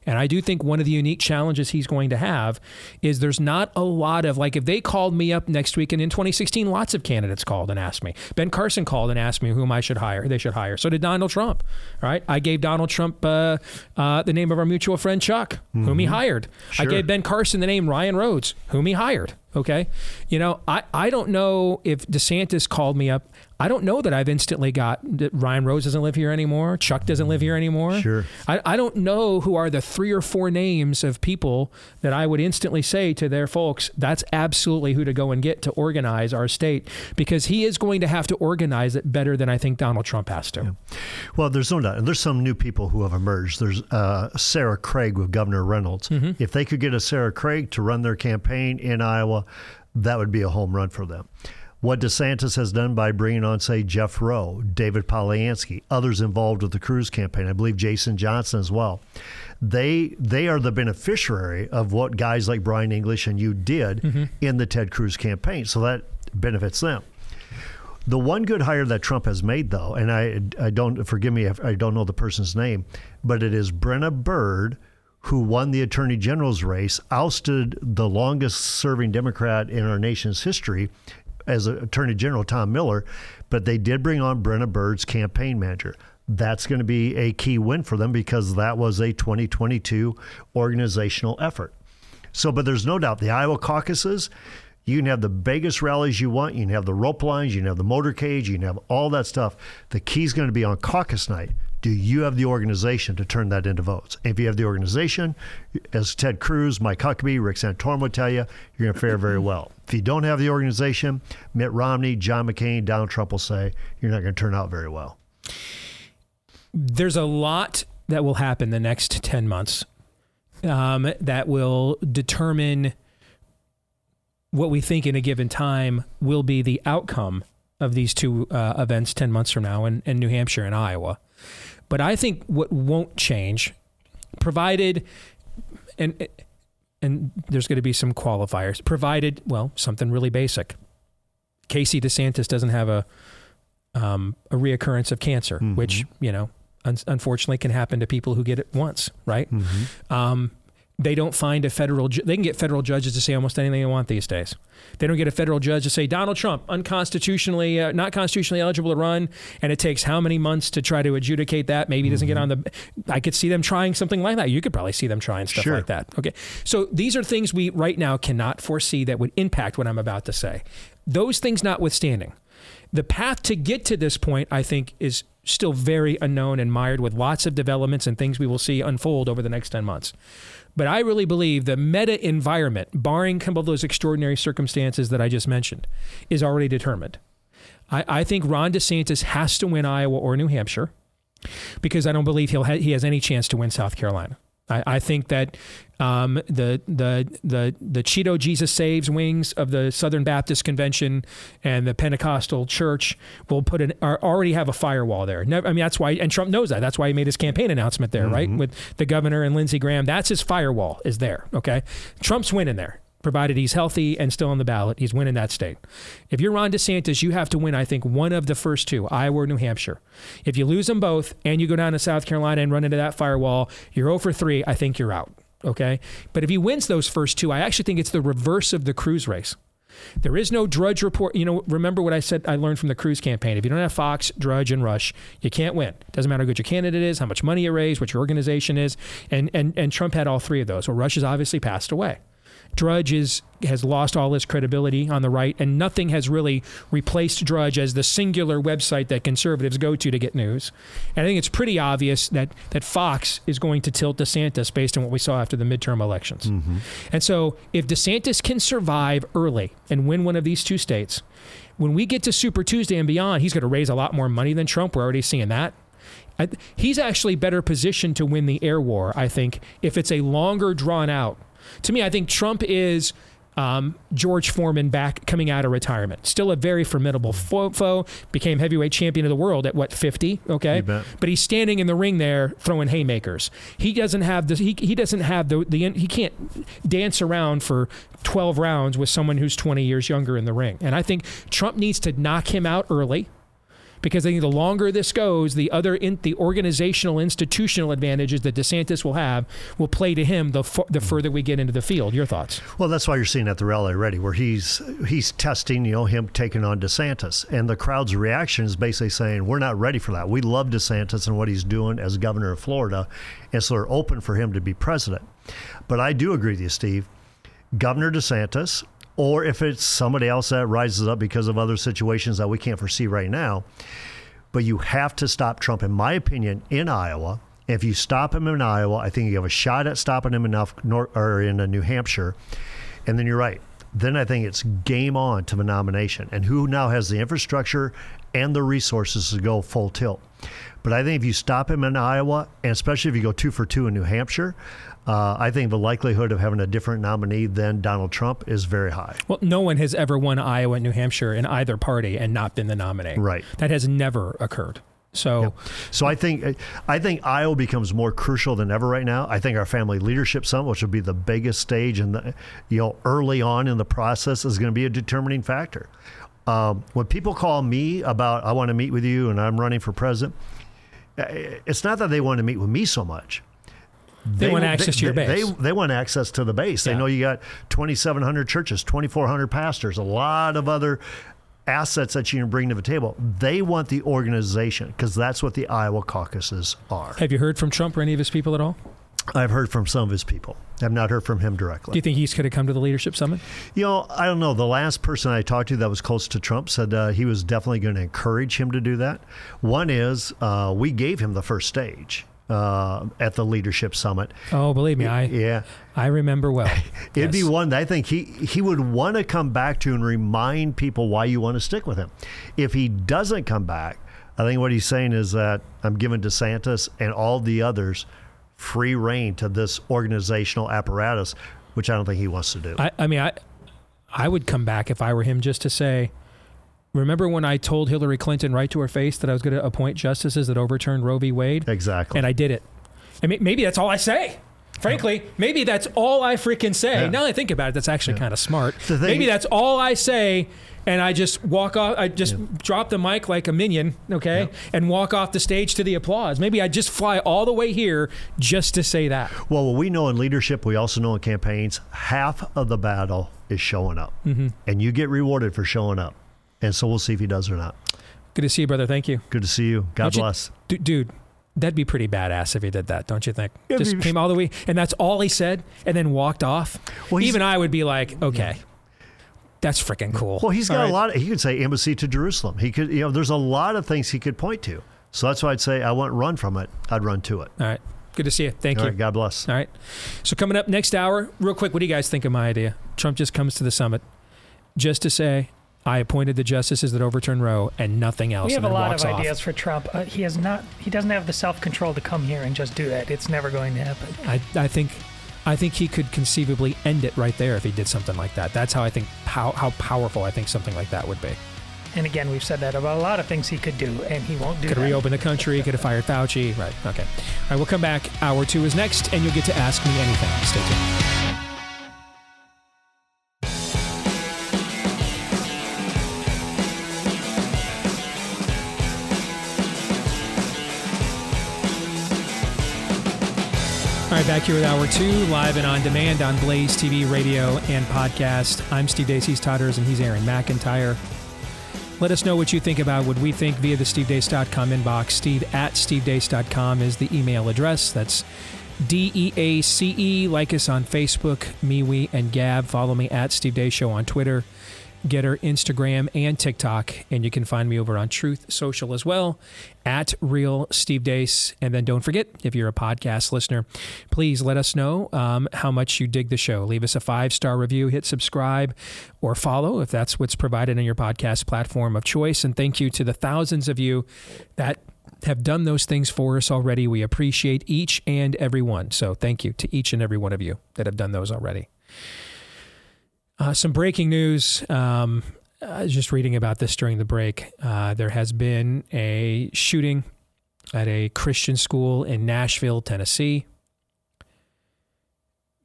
And I do think one of the unique challenges he's going to have is there's not a lot of, like, if they called me up next week, and in 2016, lots of candidates called and asked me. Ben Carson called and asked me whom I should hire, they should hire. So did Donald Trump. All right. I gave Donald Trump uh, uh, the name of our mutual friend, Chuck, whom he Mhm. hired. I gave Ben Carson the name Ryan Rhodes, whom he hired. Okay. You know, I, I don't know if DeSantis called me up. I don't know that I've instantly got that Ryan Rhodes doesn't live here anymore. Chuck doesn't live here anymore. Sure. I, I don't know who are the three or four names of people that I would instantly say to their folks, that's absolutely who to go and get to organize our state because he is going to have to organize it better than I think Donald Trump has to. Well, there's no doubt. And there's some new people who have emerged. There's uh, Sarah Craig with Governor Reynolds. Mm-hmm. If they could get a Sarah Craig to run their campaign in Iowa, that would be a home run for them. What DeSantis has done by bringing on, say, Jeff Roe, David Polyansky, others involved with the Cruz campaign, I believe Jason Johnson as well, they they are the beneficiary of what guys like Brian English and you did Mm-hmm. in the Ted Cruz campaign. So that benefits them. The one good hire that Trump has made, though, and I, I don't forgive me if I don't know the person's name, but it is Brenna Bird, who won the Attorney General's race, ousted the longest serving Democrat in our nation's history as Attorney General, Tom Miller. But they did bring on Brenna Bird's campaign manager. That's going to be a key win for them because that was a 2022 organizational effort. So, but there's no doubt the Iowa caucuses, you can have the biggest rallies you want. You can have the rope lines, you can have the motorcade, you can have all that stuff. The key is going to be on caucus night. Do you have the organization to turn that into votes? If you have the organization, as Ted Cruz, Mike Huckabee, Rick Santorum would tell you, you're going to fare very well. If you don't have the organization, Mitt Romney, John McCain, Donald Trump will say you're not going to turn out very well. there's a lot that will happen the next 10 months um, that will determine what we think in a given time will be the outcome of these two uh, events 10 months from now in, in New Hampshire and Iowa. But I think what won't change, provided, and and there's going to be some qualifiers, provided, well, something really basic. Casey DeSantis doesn't have a um, a reoccurrence of cancer, which you know un- unfortunately can happen to people who get it once, right? Um, they don't find a federal. Ju- they can get federal judges to say almost anything they want these days. They don't get a federal judge to say Donald Trump unconstitutionally, uh, not constitutionally eligible to run, and it takes how many months to try to adjudicate that? Maybe he doesn't get on the. I could see them trying something like that. You could probably see them trying stuff Sure. like that. Okay, so these are things we right now cannot foresee that would impact what I'm about to say. Those things notwithstanding, the path to get to this point, I think, is still very unknown and mired with lots of developments and things we will see unfold over the next 10 months. But I really believe the meta environment, barring some of those extraordinary circumstances that I just mentioned, is already determined. I, I think Ron DeSantis has to win Iowa or New Hampshire because I don't believe he'll ha- he has any chance to win South Carolina. I, I think that um, the the the the Cheeto Jesus Saves wings of the Southern Baptist Convention and the Pentecostal Church will put an are, already have a firewall there. Never, I mean that's why and Trump knows that. That's why he made his campaign announcement there, right? With the governor and Lindsey Graham. That's his firewall is there. Okay, Trump's winning there. Provided he's healthy and still on the ballot, he's winning that state. If you're Ron DeSantis, you have to win, I think, one of the first two, Iowa or New Hampshire. If you lose them both and you go down to South Carolina and run into that firewall, you're 0 for 3. I think you're out. Okay. But if he wins those first two, I actually think it's the reverse of the Cruz race. There is no Drudge report. You know, remember what I said I learned from the Cruz campaign. If you don't have Fox, Drudge, and Rush, you can't win. Doesn't matter how good your candidate is, how much money you raise, what your organization is. And and and Trump had all three of those. Well, Rush has obviously passed away. Drudge is, has lost all his credibility on the right, and nothing has really replaced Drudge as the singular website that conservatives go to to get news. And I think it's pretty obvious that, that Fox is going to tilt DeSantis based on what we saw after the midterm elections. Mm-hmm. And so if DeSantis can survive early and win one of these two states, when we get to Super Tuesday and beyond, he's going to raise a lot more money than Trump. We're already seeing that. I, he's actually better positioned to win the air war, I think, if it's a longer drawn out. To me, I think Trump is um, George Foreman back coming out of retirement. Still a very formidable fo- foe. Became heavyweight champion of the world at what 50? Okay, but he's standing in the ring there throwing haymakers. He doesn't have the he, he doesn't have the the he can't dance around for 12 rounds with someone who's 20 years younger in the ring. And I think Trump needs to knock him out early because I think the longer this goes, the other in, the organizational institutional advantages that DeSantis will have will play to him the the mm. further we get into the field. Your thoughts? Well, that's why you're seeing at the rally already, where he's he's testing, you know, him taking on DeSantis, and the crowd's reaction is basically saying, "We're not ready for that. We love DeSantis and what he's doing as governor of Florida, and so they're open for him to be president." But I do agree with you, Steve. Governor DeSantis, or if it's somebody else that rises up because of other situations that we can't foresee right now, but you have to stop Trump, in my opinion, in Iowa. If you stop him in Iowa, I think you have a shot at stopping him enough, or in uh, New Hampshire. And then you're right. Then I think it's game on to the nomination. And who now has the infrastructure and the resources to go full tilt? But I think if you stop him in Iowa, and especially if you go two for two in New Hampshire, uh, I think the likelihood of having a different nominee than Donald Trump is very high. Well, no one has ever won Iowa and New Hampshire in either party and not been the nominee. Right. That has never occurred. So, So I think I think Iowa becomes more crucial than ever right now. I think our family leadership summit, which will be the biggest stage and the you know early on in the process, is going to be a determining factor. Um, when people call me about I want to meet with you and I'm running for president, uh, it's not that they want to meet with me so much. They want access to your base. They, they want access to the base. They know you got 2,700 churches, 2,400 pastors, a lot of other assets that you can bring to the table. They want the organization because that's what the Iowa caucuses are. have you heard from Trump or any of his people at all? I've heard from some of his people. I've not heard from him directly. Do you think he's going to come to the leadership summit? You know, I don't know. The last person I talked to that was close to Trump said uh, he was definitely going to encourage him to do that. One is uh, we gave him the first stage uh, at the leadership summit. Oh, believe me, I yeah, I remember well. it'd be one that I think he he would want to come back to and remind people why you want to stick with him. If he doesn't come back, I think what he's saying is that I'm giving DeSantis and all the others free reign to this organizational apparatus, which I don't think he wants to do. I, I mean, I I would come back if I were him just to say, remember when I told Hillary Clinton right to her face that I was going to appoint justices that overturned Roe v. Wade? Exactly. And I did it. I mean, maybe that's all I say. Frankly, maybe that's all I freaking say. Yeah. Now that I think about it, that's actually kind of smart. Thing- maybe that's all I say, and I just walk off. I just drop the mic like a minion, okay, and walk off the stage to the applause. Maybe I just fly all the way here just to say that. Well, what we know in leadership, we also know in campaigns, half of the battle is showing up. Mhm. And you get rewarded for showing up. And so we'll see if he does or not. Good to see you, brother. Thank you. Good to see you. God you- bless. Du- dude, that'd be pretty badass if he did that, don't you think? It'd Just be- came all the way, and that's all he said, and then walked off. Well, Even I would be like, okay, that's freaking cool. Well, he's got a lot. Of, he could say embassy to Jerusalem. He could, you know, there's a lot of things he could point to. So that's why I'd say I wouldn't run from it. I'd run to it. All right. Good to see you. Thank All you. right, God bless. All right. So coming up next hour, real quick, what do you guys think of my idea? Trump just comes to the summit just to say, I appointed the justices that overturned Roe and nothing else. We have a lot of off. ideas for Trump. Uh, he has not. He doesn't have the self control to come here and just do that. It's never going to happen. I, I think I think he could conceivably end it right there if he did something like that. That's how I think how, how powerful I think something like that would be. And again, we've said that about a lot of things he could do, and he won't do Could that. reopen the country, could have fired Fauci. Right. Okay. All right, we'll come back. Hour two is next, and you'll get to ask me anything. Stay tuned. Right, back here with hour two, live and on demand on Blaze TV, radio, and podcast. I'm Steve Dacey's Totters, and he's Aaron McIntyre. Let us know what you think about what we think via the stevedeace.com inbox. Steve at stevedeace.com is the email address. That's D E A C E. Like us on Facebook, MeWe, and Gab. Follow me at Steve Deace Show on Twitter, Gettr, Instagram, and TikTok. And you can find me over on Truth Social as well, at Real Steve Deace. And then don't forget, if you're a podcast listener, please let us know um, how much you dig the show. Leave us a five star review, hit subscribe, or follow if that's what's provided in your podcast platform of choice. And thank you to the thousands of you that have done those things for us already. We appreciate each and every one. So thank you to each and every one of you that have done those already. Uh, some breaking news. Um, I was just reading about this during the break. Uh, there has been a shooting at a Christian school in Nashville, Tennessee.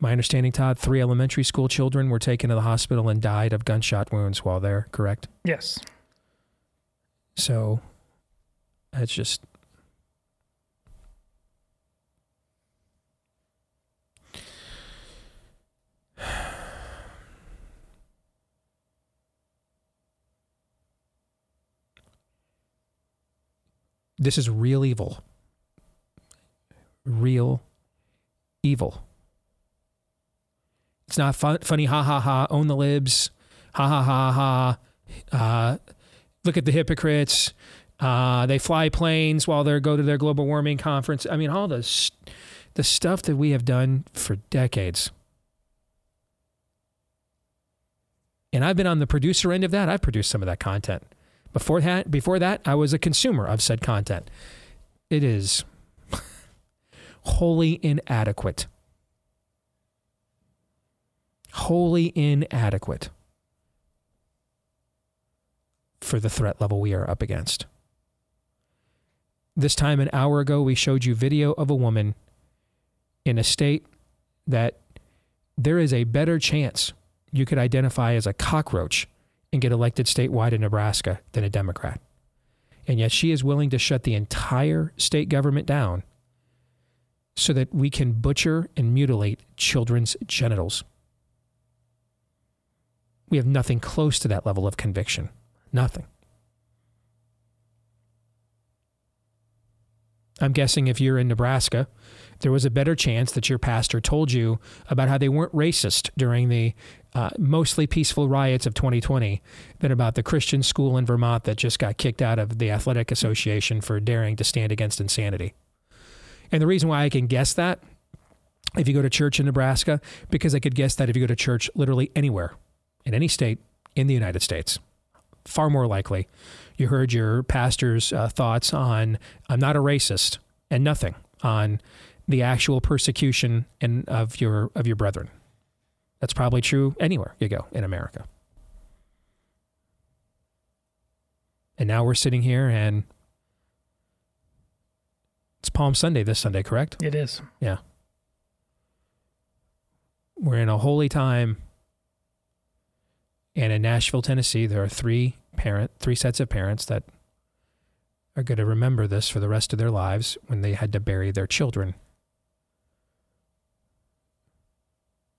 My understanding, Todd, three elementary school children were taken to the hospital and died of gunshot wounds while there, correct? Yes. So it's just. This is real evil. Real evil. It's not fun, funny, ha ha ha, own the libs, ha ha ha ha. Uh, look at the hypocrites. Uh, they fly planes while they go to their global warming conference. I mean, all the the stuff that we have done for decades. And I've been on the producer end of that. I've produced some of that content. Before that, before that, I was a consumer of said content. It is wholly inadequate. Wholly inadequate for the threat level we are up against. This time, an hour ago, we showed you video of a woman in a state that there is a better chance you could identify as a cockroach and get elected statewide in Nebraska than a Democrat. And yet she is willing to shut the entire state government down so that we can butcher and mutilate children's genitals. We have nothing close to that level of conviction. Nothing. I'm guessing if you're in Nebraska, there was a better chance that your pastor told you about how they weren't racist during the uh, mostly peaceful riots of 2020 than about the Christian school in Vermont that just got kicked out of the athletic association for daring to stand against insanity. And the reason why I can guess that, if you go to church in Nebraska, because I could guess that if you go to church literally anywhere in any state in the United States, far more likely you heard your pastor's uh, thoughts on I'm not a racist and nothing on the actual persecution and of your of your brethren. That's probably true anywhere you go in America. And now we're sitting here and it's Palm Sunday this Sunday, correct? It is. Yeah. We're in a holy time. And in Nashville, Tennessee, there are three parent, three sets of parents that are going to remember this for the rest of their lives when they had to bury their children.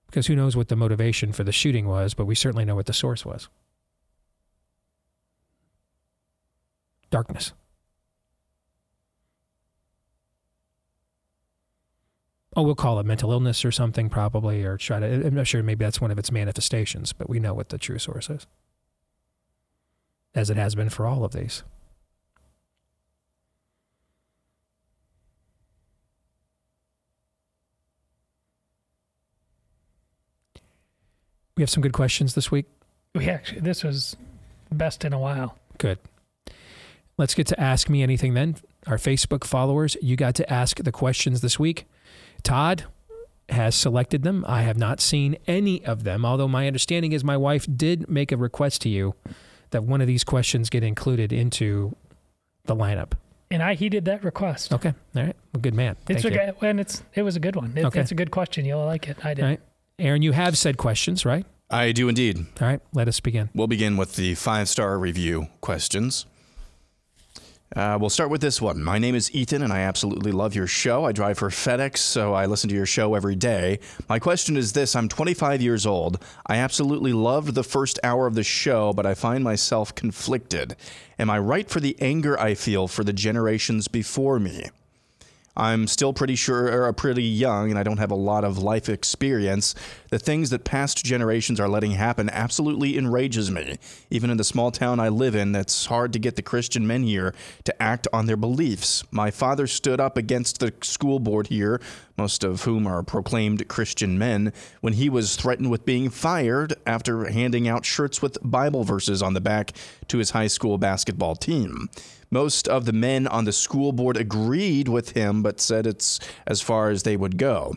Because who knows what the motivation for the shooting was, but we certainly know what the source was. Darkness. Oh, we'll call it mental illness or something, probably, or try to. I'm not sure. Maybe that's one of its manifestations, but we know what the true source is, as it has been for all of these. We have some good questions this week. We actually, this was best in a while. Good. Let's get to Ask Me Anything then. Our Facebook followers, you got to ask the questions this week. Todd has selected them. I have not seen any of them, although my understanding is my wife did make a request to you that one of these questions get included into the lineup. And I heeded that request. Okay. All right. Well, good man. It's Thank a you. good, and it's it was a good one. It, Okay. It's a good question. You'll like it. I did. All right. Aaron, you have said questions, right? I do indeed. All right. Let us begin. We'll begin with the five star review questions. Uh, we'll start with this one. My name is Ethan, and I absolutely love your show. I drive for FedEx, so I listen to your show every day. My question is this I'm 25 years old. I absolutely loved the first hour of the show, but I find myself conflicted. Am I right for the anger I feel for the generations before me? I'm still pretty sure, or pretty young, and I don't have a lot of life experience. The things that past generations are letting happen absolutely enrages me. Even in the small town I live in, it's hard to get the Christian men here to act on their beliefs. My father stood up against the school board here, most of whom are proclaimed Christian men, when he was threatened with being fired after handing out shirts with Bible verses on the back to his high school basketball team. Most of the men on the school board agreed with him, but said it's as far as they would go.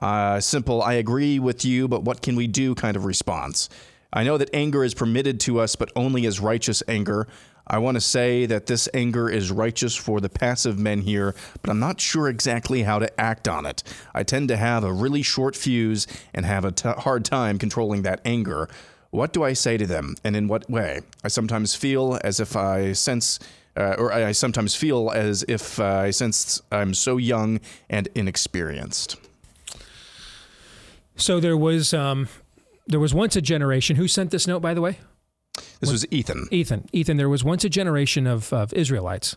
Uh, simple, I agree with you, but what can we do kind of response. I know that anger is permitted to us, but only as righteous anger. I want to say that this anger is righteous for the passive men here, but I'm not sure exactly how to act on it. I tend to have a really short fuse and have a t- hard time controlling that anger. What do I say to them, and in what way? I sometimes feel as if I sense. Uh, or I sometimes feel as if uh, I sense I'm so young and inexperienced. So there was um, there was once a generation. Who sent this note, by the way? This was Ethan. Ethan. Ethan. There was once a generation of, of Israelites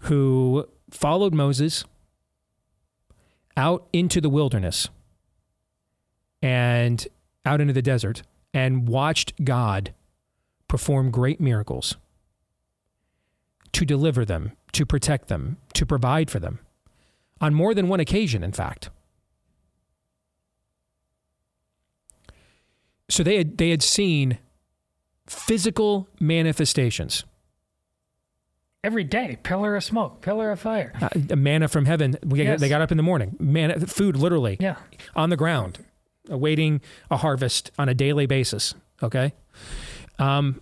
who followed Moses out into the wilderness and out into the desert and watched God perform great miracles to deliver them, to protect them, to provide for them on more than one occasion, in fact. So they had, they had seen physical manifestations. Every day, pillar of smoke, pillar of fire. Uh, manna from heaven. We, Yes. They got up in the morning. Manna, food, literally. Yeah. On the ground, awaiting a harvest on a daily basis. Okay. Um,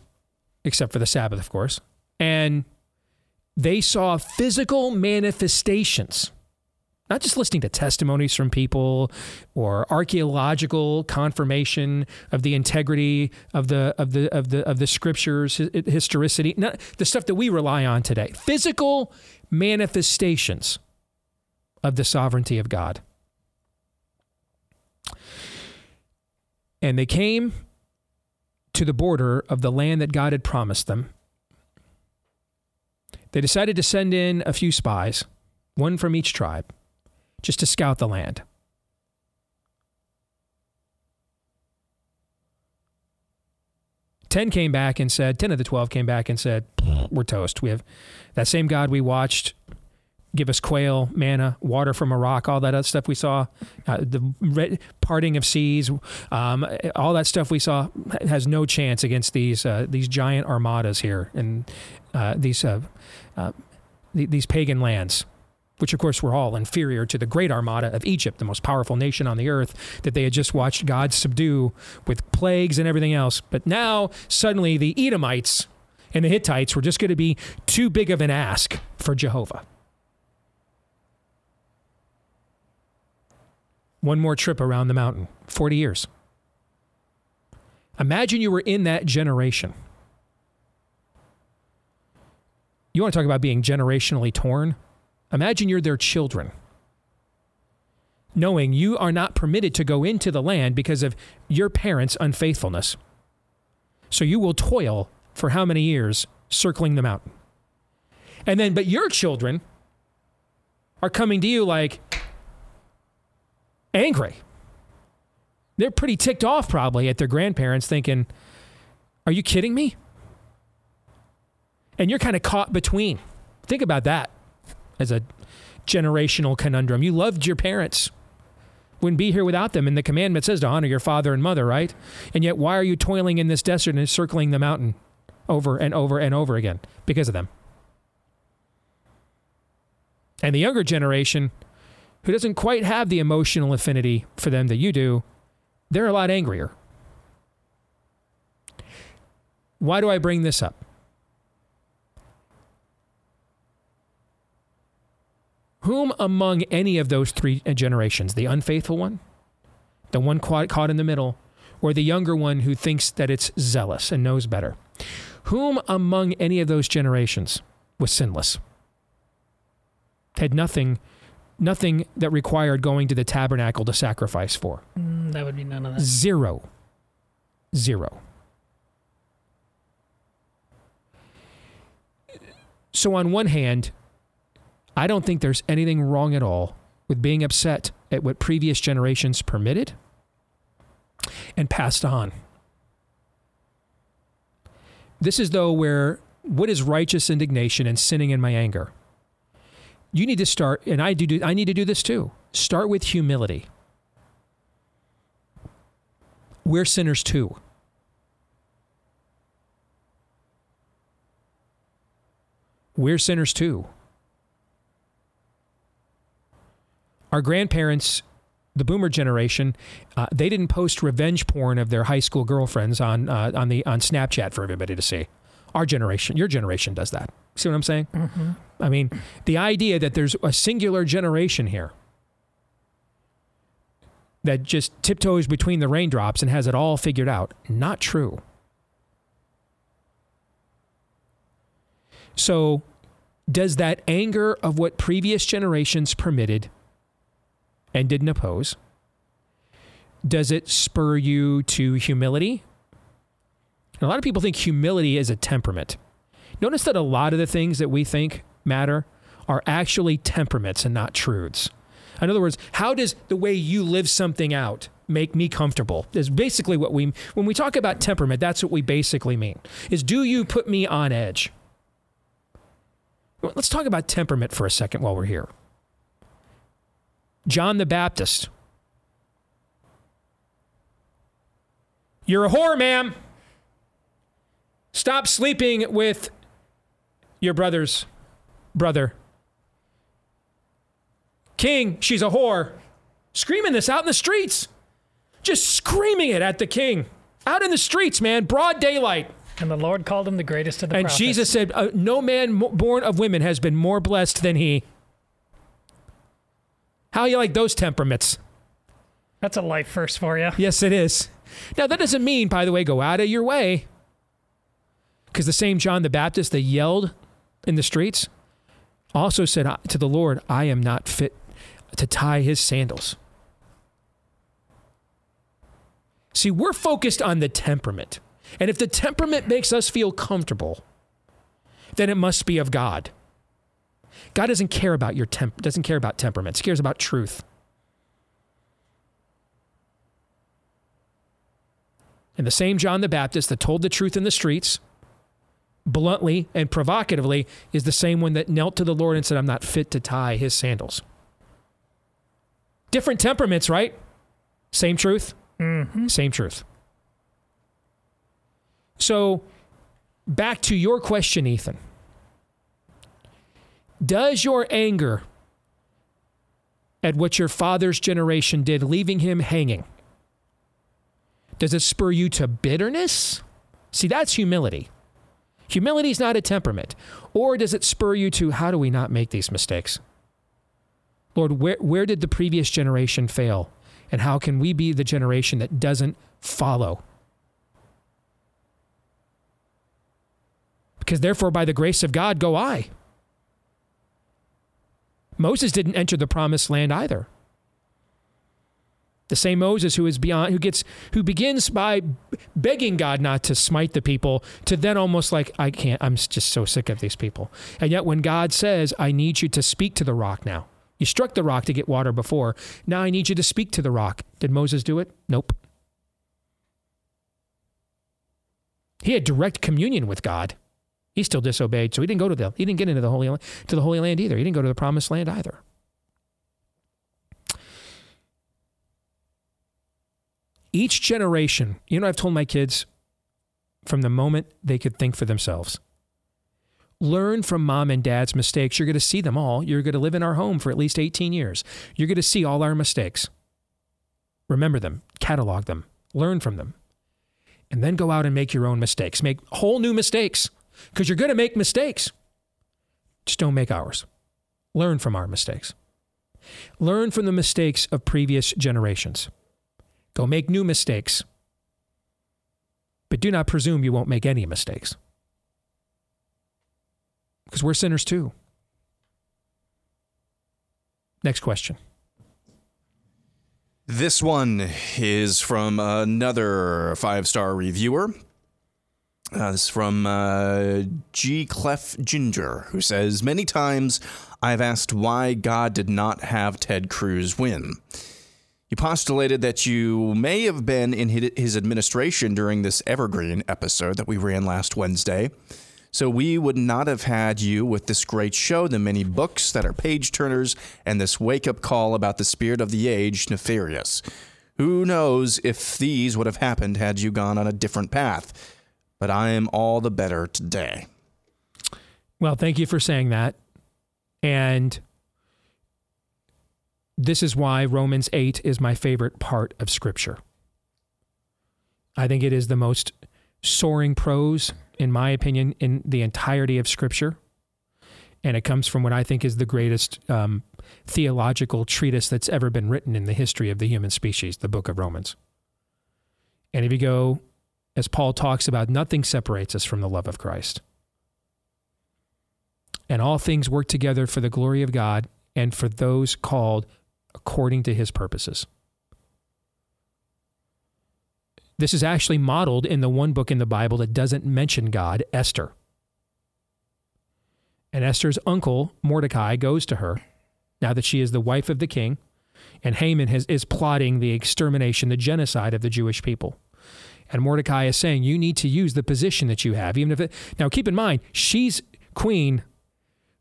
except for the Sabbath, of course. And they saw physical manifestations, not just listening to testimonies from people or archaeological confirmation of the integrity of the of the of the of the scriptures, historicity, not the stuff that we rely on today. Physical manifestations of the sovereignty of God. And they came to the border of the land that God had promised them. They decided to send in a few spies, one from each tribe, just to scout the land. Ten came back and said, 10 of the 12 came back and said, We're toast. We have that same God we watched give us quail, manna, water from a rock, all that other stuff we saw, uh, the red, parting of seas, um, all that stuff we saw has no chance against these uh, these giant armadas here and uh, these uh, th- these pagan lands. Which, of course, were all inferior to the great armada of Egypt, the most powerful nation on the earth that they had just watched God subdue with plagues and everything else. But now, suddenly, the Edomites and the Hittites were just going to be too big of an ask for Jehovah. One more trip around the mountain, 40 years. Imagine you were in that generation. You want to talk about being generationally torn? Imagine you're their children, knowing you are not permitted to go into the land because of your parents' unfaithfulness. So you will toil for how many years circling the mountain? And then, but your children are coming to you like angry. They're pretty ticked off probably at their grandparents, thinking, Are you kidding me? And you're kind of caught between. Think about that as a generational conundrum. You loved your parents, wouldn't be here without them. And the commandment says to honor your father and mother, right? And yet, why are you toiling in this desert and circling the mountain over and over and over again? Because of them. And the younger generation, who doesn't quite have the emotional affinity for them that you do, they're a lot angrier. Why do I bring this up? Whom among any of those three generations, the unfaithful one, the one caught, caught in the middle, or the younger one who thinks that it's zealous and knows better, whom among any of those generations was sinless? Had nothing, nothing that required going to the tabernacle to sacrifice for. Mm, that would be none of that. Zero. Zero. So, on one hand, I don't think there's anything wrong at all with being upset at what previous generations permitted and passed on. This is, though, where what is righteous indignation and sinning in my anger? You need to start, and I do. I need to do this too. Start with humility. We're sinners too. We're sinners too. Our grandparents the boomer generation, uh, they didn't post revenge porn of their high school girlfriends on uh, on the on Snapchat for everybody to see. Our generation, your generation does that. See what I'm saying? Mm-hmm. I mean, the idea that there's a singular generation here that just tiptoes between the raindrops and has it all figured out, not true. So, does that anger of what previous generations permitted and didn't oppose, does it spur you to humility? a lot of people think humility is a temperament. Notice that a lot of the things that we think matter are actually temperaments and not truths. In other words, how does the way you live something out make me comfortable? Is basically what we when we talk about temperament, that's what we basically mean. Is do you put me on edge? Let's talk about temperament for a second while we're here. John the Baptist. You're a whore, ma'am. Stop sleeping with your brother's brother. King, she's a whore. Screaming this out in the streets. Just screaming it at the king. Out in the streets, man, broad daylight. And the Lord called him the greatest of the and prophets. Jesus said, uh, No man born of women has been more blessed than he. How you like those temperaments? That's a life first for you. Yes, it is. Now, that doesn't mean, by the way, go out of your way. Because the same John the Baptist that yelled in the streets also said to the Lord, I am not fit to tie his sandals. See, we're focused on the temperament. And if the temperament makes us feel comfortable, then it must be of God. God doesn't care about your temp doesn't care about temperaments. He cares about truth. And the same John the Baptist that told the truth in the streets, bluntly and provocatively, is the same one that knelt to the Lord and said, I'm not fit to tie his sandals. Different temperaments, right? Same truth? Mm-hmm. Same truth. So, back to your question, Ethan. Does your anger at what your father's generation did, leaving him hanging, does it spur you to bitterness? See, that's humility. Humility is not a temperament. Or does it spur you to, how do we not make these mistakes? Lord, where, where did the previous generation fail? And how can we be the generation that doesn't follow? Because therefore, by the grace of God, go I. Moses didn't enter the promised land either. The same Moses who is beyond, who gets, who begins by begging God not to smite the people, to then almost like, I can't, I'm just so sick of these people. And yet, when God says, I need you to speak to the rock now, you struck the rock to get water before. Now I need you to speak to the rock. Did Moses do it? Nope. He had direct communion with God. He still disobeyed, so he didn't go to the he didn't get into the holy to the holy land either. He didn't go to the promised land either. Each generation, you know, I've told my kids from the moment they could think for themselves. Learn from mom and dad's mistakes. You're going to see them all. You're going to live in our home for at least 18 years. You're going to see all our mistakes. Remember them, catalog them, learn from them, and then go out and make your own mistakes. Make whole new mistakes because you're going to make mistakes. Just don't make ours. Learn from our mistakes. Learn from the mistakes of previous generations. Go make new mistakes. But do not presume you won't make any mistakes. Because we're sinners too. Next question. This one is from another five star reviewer. Uh, this is from uh, G. Clef Ginger, who says Many times I've asked why God did not have Ted Cruz win. He postulated that you may have been in his administration during this Evergreen episode that we ran last Wednesday. So we would not have had you with this great show, the many books that are page turners, and this wake up call about the spirit of the age, nefarious. Who knows if these would have happened had you gone on a different path? But I am all the better today. Well, thank you for saying that. And this is why Romans 8 is my favorite part of Scripture. I think it is the most soaring prose, in my opinion, in the entirety of Scripture. And it comes from what I think is the greatest um, theological treatise that's ever been written in the history of the human species, the book of Romans. And if you go, as Paul talks about, nothing separates us from the love of Christ. And all things work together for the glory of God and for those called according to his purposes. This is actually modeled in the one book in the Bible that doesn't mention God, Esther. And Esther's uncle, Mordecai, goes to her now that she is the wife of the king, and Haman has, is plotting the extermination, the genocide of the Jewish people. And Mordecai is saying, You need to use the position that you have, even if it. Now, keep in mind, she's queen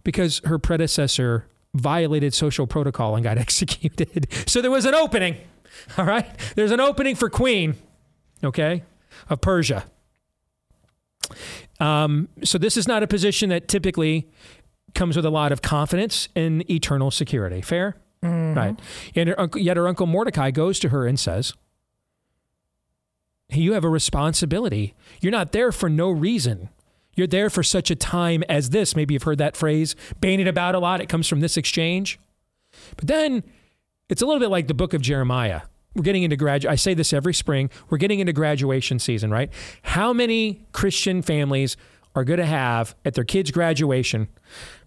because her predecessor violated social protocol and got executed. So there was an opening. All right? There's an opening for queen, okay, of Persia. Um, so this is not a position that typically comes with a lot of confidence in eternal security. Fair? Mhm. Right. And her yet her uncle Mordecai goes to her and says, You have a responsibility. You're not there for no reason. You're there for such a time as this. Maybe you've heard that phrase bandied about a lot. It comes from this exchange. But then it's a little bit like the book of Jeremiah. We're getting into grad. I say this every spring. We're getting into graduation season, right? How many Christian families are going to have at their kids' graduation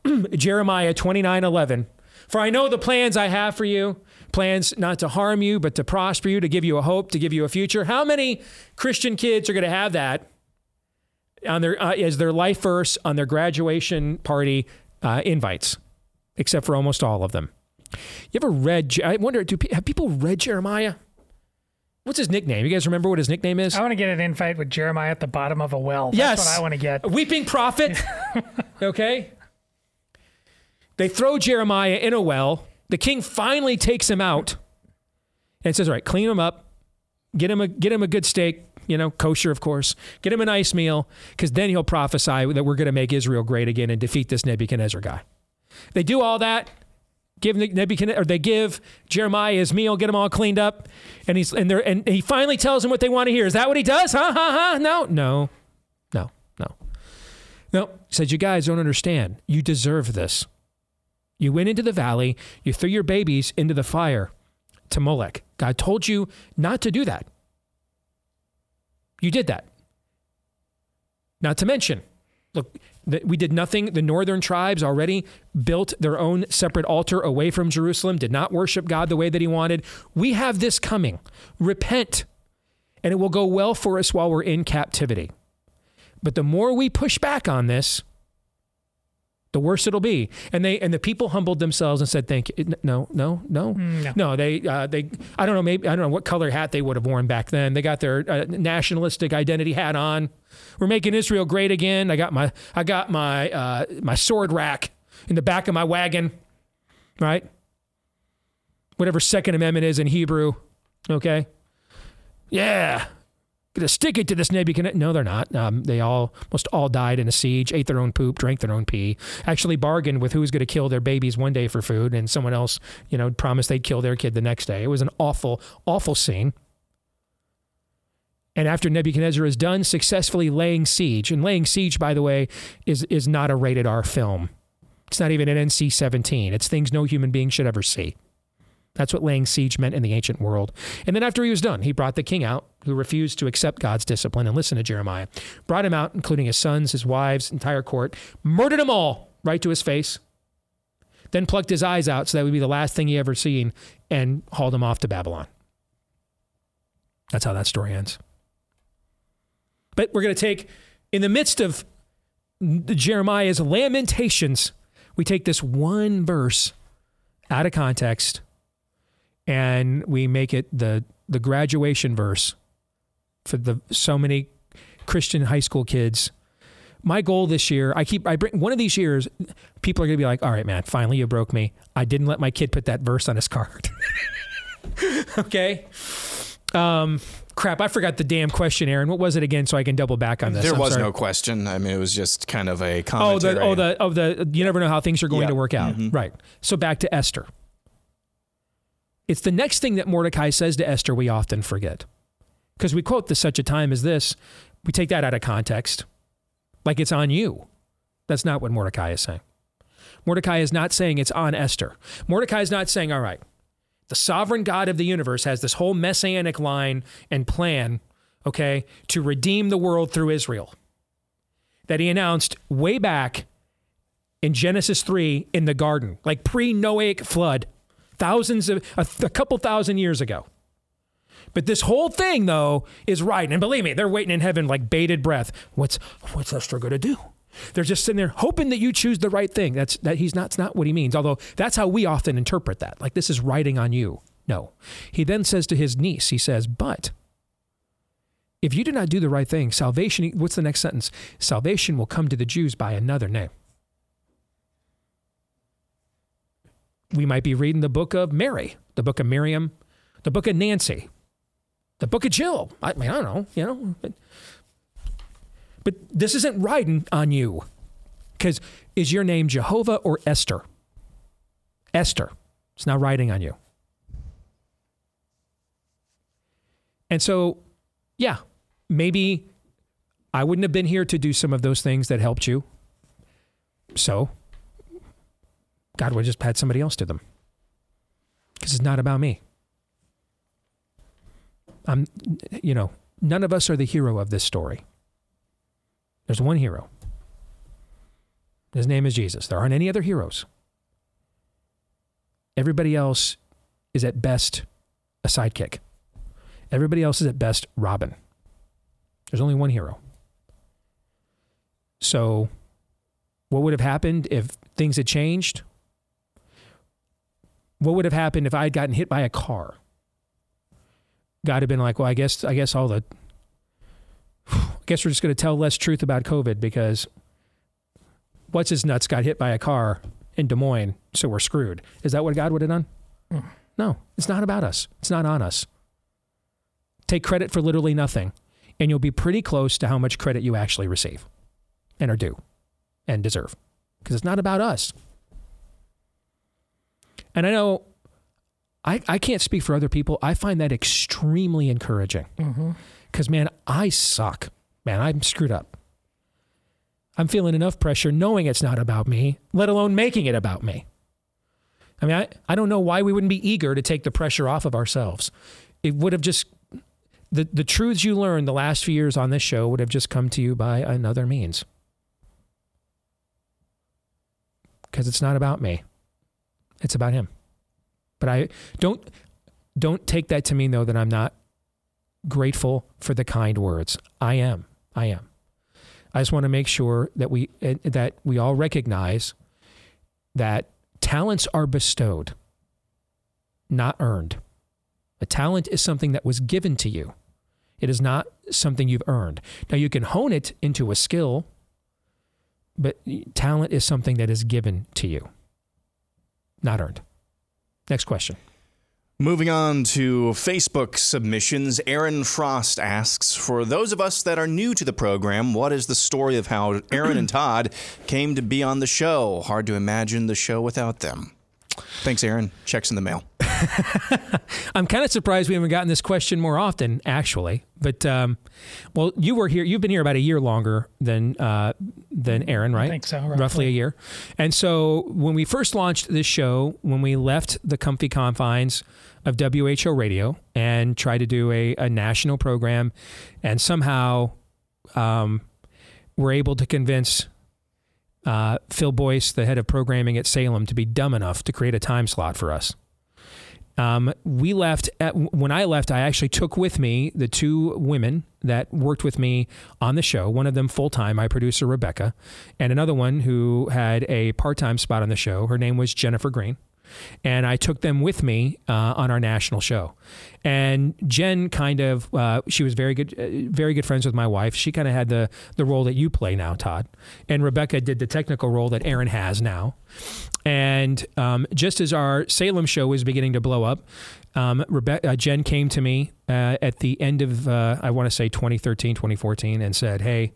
Jeremiah 29 11. For I know the plans I have for you, plans not to harm you, but to prosper you, to give you a hope, to give you a future. How many Christian kids are going to have that on their uh, as their life verse on their graduation party uh, invites? Except for almost all of them. You ever read? I wonder, do have people read Jeremiah? What's his nickname? You guys remember what his nickname is? I want to get an invite with Jeremiah at the bottom of a well. That's Yes. what I want to get. A weeping prophet. okay. They throw Jeremiah in a well. The king finally takes him out and says, All right, clean him up, get him a get him a good steak, you know, kosher, of course. Get him a nice meal, because then he'll prophesy that we're going to make Israel great again and defeat this Nebuchadnezzar guy. They do all that. Give Nebuchadnezzar, or they give Jeremiah his meal, get him all cleaned up, and he's and they and he finally tells them what they want to hear. Is that what he does? Ha ha ha! No, no, no, no, no. Says, You guys don't understand. You deserve this. You went into the valley, you threw your babies into the fire to Molech. God told you not to do that. You did that. Not to mention, look, we did nothing. The northern tribes already built their own separate altar away from Jerusalem, did not worship God the way that He wanted. We have this coming. Repent, and it will go well for us while we're in captivity. But the more we push back on this, the worse it'll be. And they and the people humbled themselves and said, "Thank you." No, no, no, no. no. They uh, they I don't know maybe I don't know what color hat they would have worn back then. They got their uh, nationalistic identity hat on. We're making Israel great again. I got my I got my uh, my sword rack in the back of my wagon, right? Whatever Second Amendment is in Hebrew, okay? Yeah, gonna stick it to this Nebuchadnezzar. No, they're not. Um, they all almost all died in a siege, ate their own poop, drank their own pee. Actually, bargained with who's going to kill their babies one day for food, and someone else, you know, promised they'd kill their kid the next day. It was an awful, awful scene. And after Nebuchadnezzar is done successfully laying siege, and laying siege, by the way, is is not a rated R film. It's not even an NC-17. It's things no human being should ever see. That's what laying siege meant in the ancient world. And then after he was done, he brought the king out, who refused to accept God's discipline and listen to Jeremiah. Brought him out, including his sons, his wives, entire court, murdered them all right to his face. Then plucked his eyes out so that would be the last thing he ever seen and hauled him off to Babylon. That's how that story ends. But we're going to take, in the midst of Jeremiah's lamentations, we take this one verse out of context and we make it the the graduation verse for the so many Christian high school kids. My goal this year, I keep I bring one of these years, people are gonna be like, all right, man, finally you broke me. I didn't let my kid put that verse on his card. okay. Um crap, I forgot the damn question, Aaron. What was it again so I can double back on this? There I'm was sorry. no question. I mean, it was just kind of a Oh, the oh the of the you never know how things are going Yeah. to work out. Mhm. Right. So back to Esther. It's the next thing that Mordecai says to Esther we often forget. Because we quote this such a time as this, we take that out of context. Like it's on you. That's not what Mordecai is saying. Mordecai is not saying it's on Esther. Mordecai is not saying, all right, the sovereign God of the universe has this whole messianic line and plan, okay, to redeem the world through Israel that he announced way back in Genesis 3 in the garden, like pre Noahic flood, thousands of, a, a couple thousand years ago. But this whole thing, though, is right. And believe me, they're waiting in heaven like bated breath. What's, what's Esther going to do? They're just sitting there hoping that you choose the right thing. That's that he's not, that's not what he means. Although that's how we often interpret that. Like this is writing on you. No. He then says to his niece, he says, but if you do not do the right thing, salvation, what's the next sentence? Salvation will come to the Jews by another name. We might be reading the book of Mary, the book of Miriam, the book of Nancy, the book of Jill. I mean, I don't know, you know. But, but this isn't riding on you. Because is your name Jehovah or Esther? Esther. It's not riding on you. And so, yeah, maybe I wouldn't have been here to do some of those things that helped you. So, God would just had somebody else do them. Because it's not about me. I'm, you know, none of us are the hero of this story. There's one hero. His name is Jesus. There aren't any other heroes. Everybody else is at best a sidekick. Everybody else is at best Robin. There's only one hero. So, what would have happened if things had changed? What would have happened if I had gotten hit by a car? God had been like, well, I guess, I guess all the, I guess we're just going to tell less truth about COVID because what's his nuts got hit by a car in Des Moines, so we're screwed. Is that what God would have done? Hmm. No, it's not about us. It's not on us. Take credit for literally nothing, and you'll be pretty close to how much credit you actually receive and are due and deserve because it's not about us. And I know I, I can't speak for other people. I find that extremely encouraging because, Mhm. man, I suck. Man, I'm screwed up. I'm feeling enough pressure knowing it's not about me, let alone making it about me. I mean, I, I don't know why we wouldn't be eager to take the pressure off of ourselves. It would have just, the, the truths you learned the last few years on this show would have just come to you by another means. Because it's not about me, it's about Him. But I don't don't take that to mean though that I'm not grateful for the kind words. I am. I am. I just want to make sure that we eh, that we all recognize that talents are bestowed, not earned. A talent is something that was given to you. It is not something you've earned. Now you can hone it into a skill, but talent is something that is given to you, not earned. Next question. Moving on to Facebook submissions, Aaron Frost asks For those of us that are new to the program, what is the story of how Aaron and Todd came to be on the show? Hard to imagine the show without them. Thanks, Aaron. Checks in the mail. I'm kind of surprised we haven't gotten this question more often, actually. But um, well, you were here. You've been here about a year longer than uh, than Aaron, right? think so, roughly. roughly. a year. And so when we first launched this show, when we left the comfy confines of WHO Radio and tried to do a, a national program, and somehow um, were able to convince uh, Phil Boyce, the head of programming at Salem, to be dumb enough to create a time slot for us. Um, we left at, when I left. I actually took with me the two women that worked with me on the show. One of them full time, my producer Rebecca, and another one who had a part time spot on the show. Her name was Jennifer Green, and I took them with me uh, on our national show. And Jen kind of uh, she was very good, uh, very good friends with my wife. She kind of had the the role that you play now, Todd, and Rebecca did the technical role that Aaron has now. And um, just as our Salem show was beginning to blow up, um, Rebe- uh, Jen came to me uh, at the end of, uh, I want to say 2013, 2014, and said, Hey,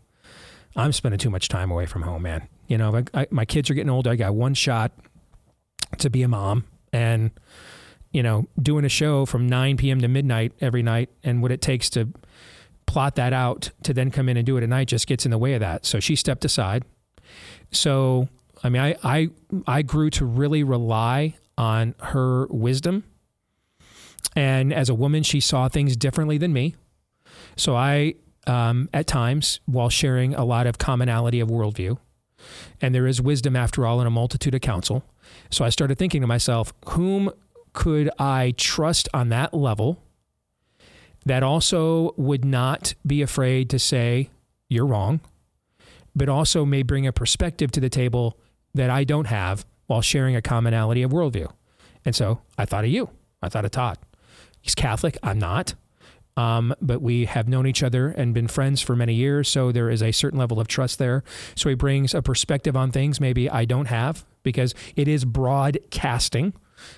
I'm spending too much time away from home, man. You know, I, I, my kids are getting older. I got one shot to be a mom. And you know, doing a show from 9 p.m. to midnight every night and what it takes to plot that out to then come in and do it at night just gets in the way of that. So she stepped aside. So, I mean, I, I, I grew to really rely on her wisdom. And as a woman, she saw things differently than me. So I, um, at times, while sharing a lot of commonality of worldview, and there is wisdom after all in a multitude of counsel. So I started thinking to myself, whom could I trust on that level that also would not be afraid to say, you're wrong, but also may bring a perspective to the table that I don't have while sharing a commonality of worldview. And so I thought of you. I thought of Todd. He's Catholic. I'm not. Um, but we have known each other and been friends for many years. So there is a certain level of trust there. So he brings a perspective on things maybe I don't have because it is broadcasting.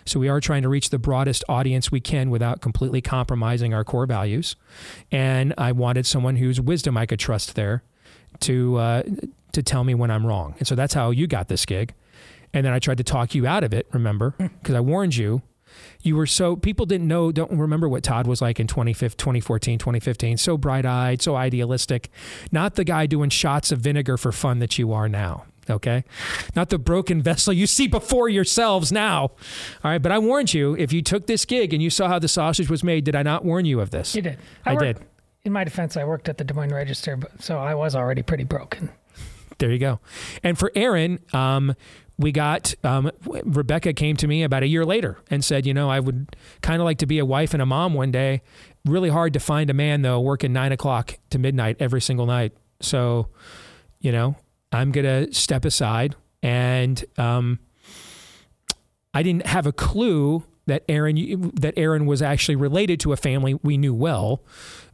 So we are trying to reach the broadest audience we can without completely compromising our core values. And I wanted someone whose wisdom I could trust there to uh, to tell me when I'm wrong. And so that's how you got this gig. And then I tried to talk you out of it, remember? Because I warned you. You were so, people didn't know, don't remember what Todd was like in 2014, 2015. So bright eyed, so idealistic. Not the guy doing shots of vinegar for fun that you are now. Okay. Not the broken vessel you see before yourselves now. All right. But I warned you if you took this gig and you saw how the sausage was made, did I not warn you of this? You did. I, worked- did. In my defense, I worked at the Des Moines Register, so I was already pretty broken. There you go. And for Aaron, um, we got um, Rebecca came to me about a year later and said, you know, I would kind of like to be a wife and a mom one day. Really hard to find a man though, working nine o'clock to midnight every single night. So, you know, I'm gonna step aside, and um, I didn't have a clue that Aaron that Aaron was actually related to a family we knew well,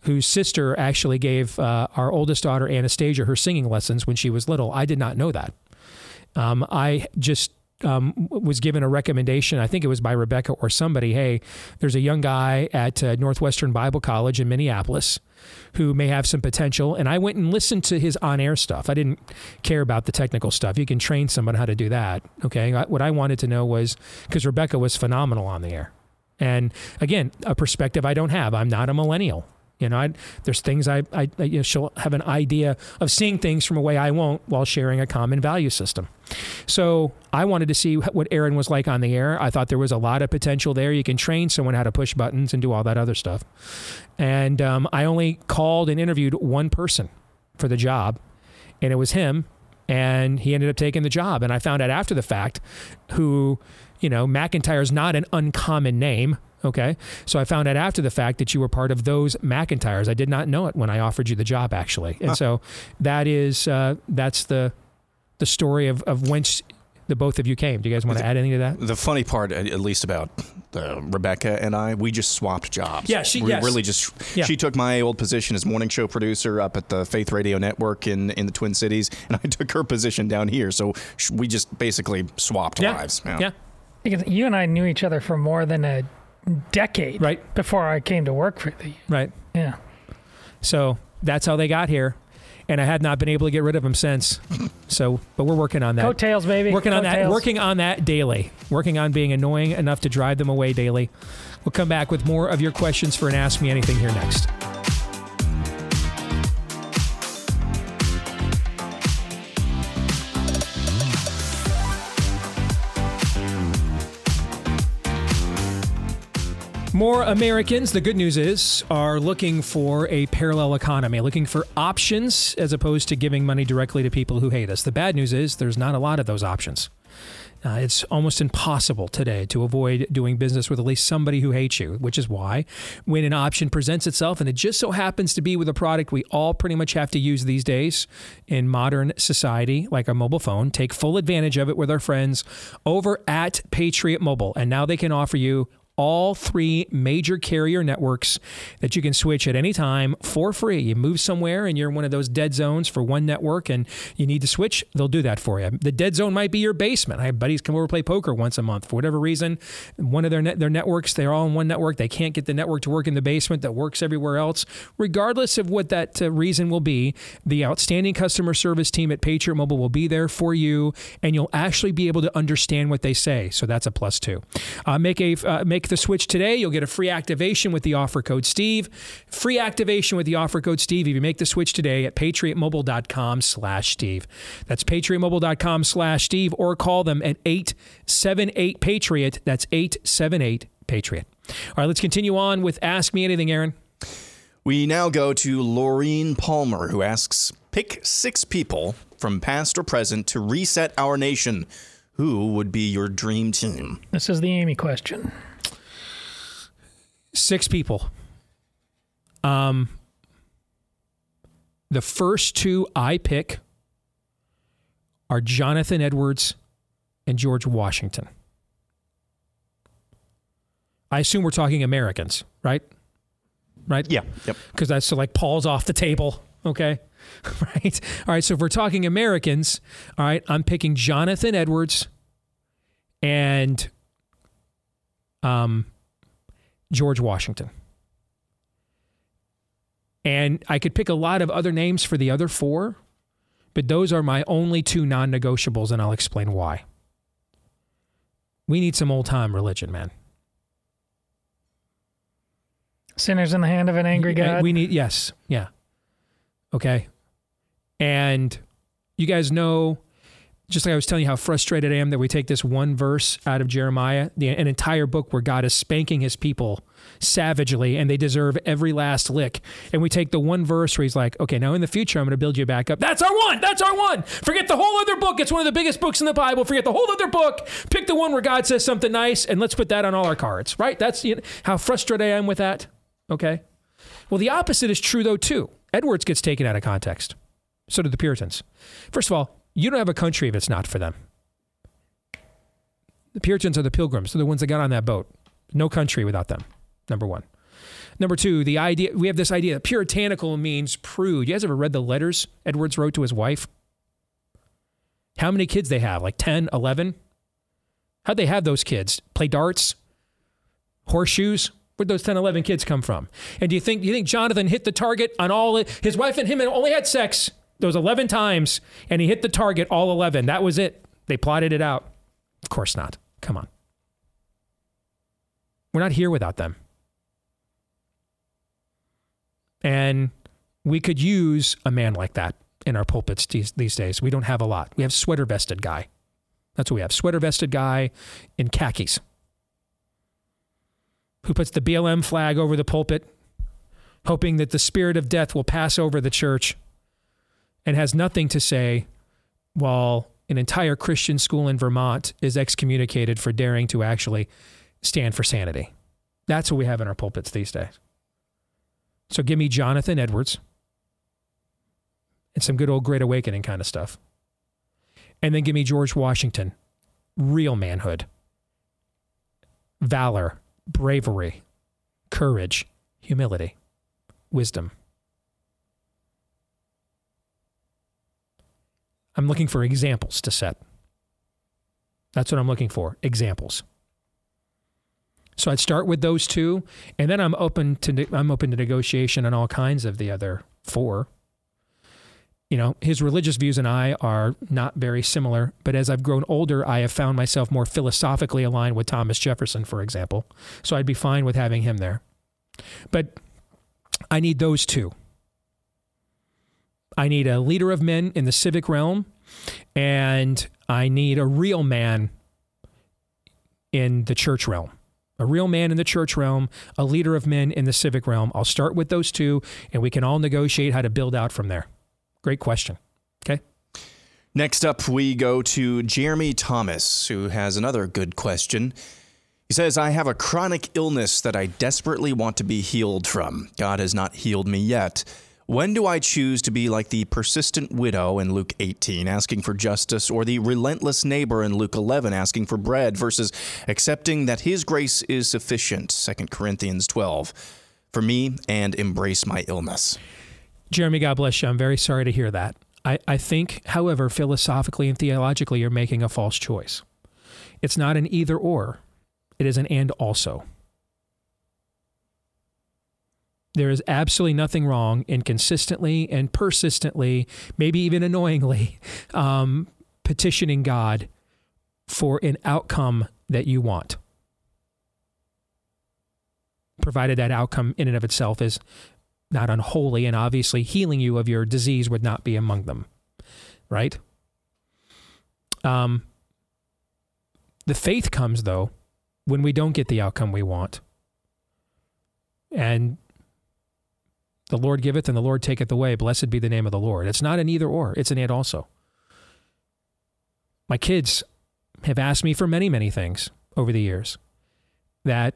whose sister actually gave uh, our oldest daughter Anastasia her singing lessons when she was little. I did not know that. Um, I just um, was given a recommendation. I think it was by Rebecca or somebody. Hey, there's a young guy at uh, Northwestern Bible College in Minneapolis who may have some potential. And I went and listened to his on air stuff. I didn't care about the technical stuff. You can train someone how to do that. Okay. What I wanted to know was because Rebecca was phenomenal on the air. And again, a perspective I don't have. I'm not a millennial. You know, I, there's things I, I, I- you know, she'll have an idea of seeing things from a way I won't while sharing a common value system. So I wanted to see what Aaron was like on the air. I thought there was a lot of potential there. You can train someone how to push buttons and do all that other stuff. And um, I only called and interviewed one person for the job, and it was him. And he ended up taking the job. And I found out after the fact who, you know, McIntyre's not an uncommon name. Okay. So I found out after the fact that you were part of those McIntyres. I did not know it when I offered you the job, actually. And Huh. so that is, uh, that's the, the story of, of whence the both of you came. Do you guys want to add anything to that? The funny part, at at least about uh, Rebecca and I, we just swapped jobs. Yeah, she- we yes. really just. Yeah. She took my old position as morning show producer up at the Faith Radio Network in in the Twin Cities, and I took her position down here. So sh- we just basically swapped lives. Yeah. lives. Because you and I knew each other for more than a decade right. before I came to work for the. Right. Yeah. So that's how they got here. And I have not been able to get rid of them since. So, but we're working on that. Coattails, baby. Working on that. Working on that daily. Working on being annoying enough to drive them away daily. We'll come back with more of your questions for an Ask Me Anything here next. More Americans, the good news is, are looking for a parallel economy, looking for options as opposed to giving money directly to people who hate us. The bad news is there's not a lot of those options. Uh, it's almost impossible today to avoid doing business with at least somebody who hates you, which is why when an option presents itself, and it just so happens to be with a product we all pretty much have to use these days in modern society, like a mobile phone, take full advantage of it with our friends over at Patriot Mobile. And now they can offer you all three major carrier networks that you can switch at any time for free. You move somewhere and you're in one of those dead zones for one network and you need to switch, they'll do that for you. The dead zone might be your basement. I have buddies come over play poker once a month for whatever reason. One of their net, their networks, they're all in one network. They can't get the network to work in the basement that works everywhere else. Regardless of what that uh, reason will be, the outstanding customer service team at Patriot Mobile will be there for you and you'll actually be able to understand what they say. So that's a plus two. Uh, make a uh, make the switch today, you'll get a free activation with the offer code Steve. Free activation with the offer code Steve if you make the switch today at patriotmobile.com slash Steve. That's patriotmobile.com slash Steve or call them at 878 Patriot. That's 878 Patriot. All right, let's continue on with Ask Me Anything, Aaron. We now go to Laureen Palmer, who asks Pick six people from past or present to reset our nation. Who would be your dream team? This is the Amy question. Six people. Um, the first two I pick are Jonathan Edwards and George Washington. I assume we're talking Americans, right? Right? Yeah. Yep. Because that's so like Paul's off the table. Okay. right. All right. So if we're talking Americans, all right, I'm picking Jonathan Edwards and um, George Washington. And I could pick a lot of other names for the other four, but those are my only two non negotiables, and I'll explain why. We need some old time religion, man. Sinners in the hand of an angry God. We need, yes. Yeah. Okay. And you guys know, just like I was telling you how frustrated I am that we take this one verse out of Jeremiah, the, an entire book where God is spanking his people savagely and they deserve every last lick. And we take the one verse where he's like, okay, now in the future, I'm going to build you back up. That's our one. That's our one. Forget the whole other book. It's one of the biggest books in the Bible. Forget the whole other book. Pick the one where God says something nice and let's put that on all our cards, right? That's you know, how frustrated I am with that. Okay. Well, the opposite is true, though, too. Edwards gets taken out of context. So do the Puritans. First of all, you don't have a country if it's not for them. The Puritans are the pilgrims. They're the ones that got on that boat. No country without them, number one. Number two, the idea we have this idea that puritanical means prude. You guys ever read the letters Edwards wrote to his wife? How many kids they have? Like 10, 11? How'd they have those kids? Play darts? Horseshoes? Where'd those 10, 11 kids come from? And do you think do you think Jonathan hit the target on all his wife and him only had sex those 11 times and he hit the target all 11. That was it. They plotted it out. Of course not. Come on. We're not here without them. And we could use a man like that in our pulpits these, these days. We don't have a lot. We have sweater vested guy. That's what we have. Sweater vested guy in khakis who puts the BLM flag over the pulpit, hoping that the spirit of death will pass over the church and has nothing to say while an entire Christian school in Vermont is excommunicated for daring to actually stand for sanity. That's what we have in our pulpits these days. So give me Jonathan Edwards and some good old Great Awakening kind of stuff. And then give me George Washington, real manhood, valor, bravery, courage, humility, wisdom. I'm looking for examples to set. That's what I'm looking for examples. So I'd start with those two, and then I'm open to I'm open to negotiation on all kinds of the other four. You know, his religious views and I are not very similar, but as I've grown older, I have found myself more philosophically aligned with Thomas Jefferson, for example. So I'd be fine with having him there. But I need those two. I need a leader of men in the civic realm, and I need a real man in the church realm. A real man in the church realm, a leader of men in the civic realm. I'll start with those two, and we can all negotiate how to build out from there. Great question. Okay. Next up, we go to Jeremy Thomas, who has another good question. He says, I have a chronic illness that I desperately want to be healed from. God has not healed me yet. When do I choose to be like the persistent widow in Luke 18, asking for justice, or the relentless neighbor in Luke 11, asking for bread, versus accepting that his grace is sufficient, 2 Corinthians 12, for me and embrace my illness? Jeremy, God bless you. I'm very sorry to hear that. I, I think, however, philosophically and theologically, you're making a false choice. It's not an either or, it is an and also. There is absolutely nothing wrong in consistently and persistently, maybe even annoyingly, um, petitioning God for an outcome that you want. provided that outcome in and of itself is not unholy, and obviously healing you of your disease would not be among them, right? Um, the faith comes though when we don't get the outcome we want, and the Lord giveth and the Lord taketh away. Blessed be the name of the Lord. It's not an either or; it's an and also. My kids have asked me for many, many things over the years that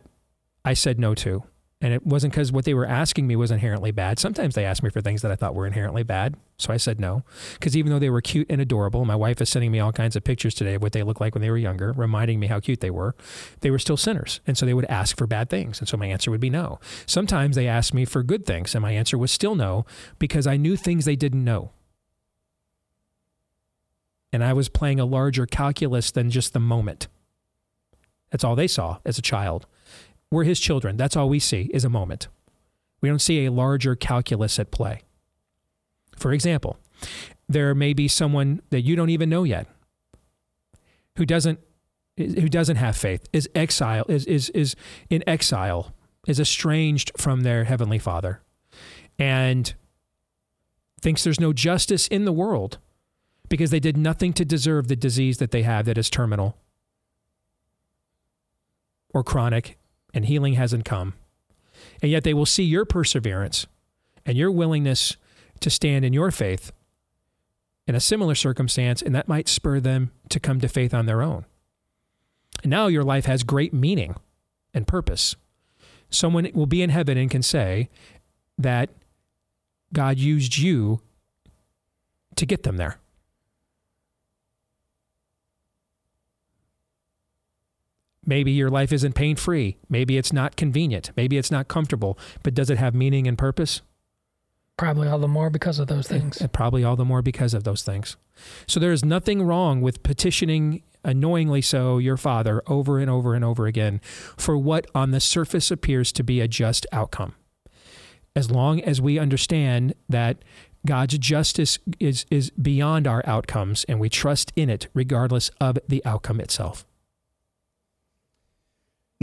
I said no to. And it wasn't because what they were asking me was inherently bad. Sometimes they asked me for things that I thought were inherently bad. So I said no. Because even though they were cute and adorable, my wife is sending me all kinds of pictures today of what they looked like when they were younger, reminding me how cute they were. They were still sinners. And so they would ask for bad things. And so my answer would be no. Sometimes they asked me for good things. And my answer was still no because I knew things they didn't know. And I was playing a larger calculus than just the moment. That's all they saw as a child. We're his children. That's all we see is a moment. We don't see a larger calculus at play. For example, there may be someone that you don't even know yet who doesn't who doesn't have faith, is exile, is is is in exile, is estranged from their heavenly Father, and thinks there's no justice in the world because they did nothing to deserve the disease that they have that is terminal or chronic and healing hasn't come. And yet they will see your perseverance and your willingness to stand in your faith in a similar circumstance, and that might spur them to come to faith on their own. And now your life has great meaning and purpose. Someone will be in heaven and can say that God used you to get them there. Maybe your life isn't pain free. Maybe it's not convenient. Maybe it's not comfortable. But does it have meaning and purpose? Probably all the more because of those things. And probably all the more because of those things. So there is nothing wrong with petitioning, annoyingly so, your father over and over and over again for what on the surface appears to be a just outcome. As long as we understand that God's justice is, is beyond our outcomes and we trust in it regardless of the outcome itself.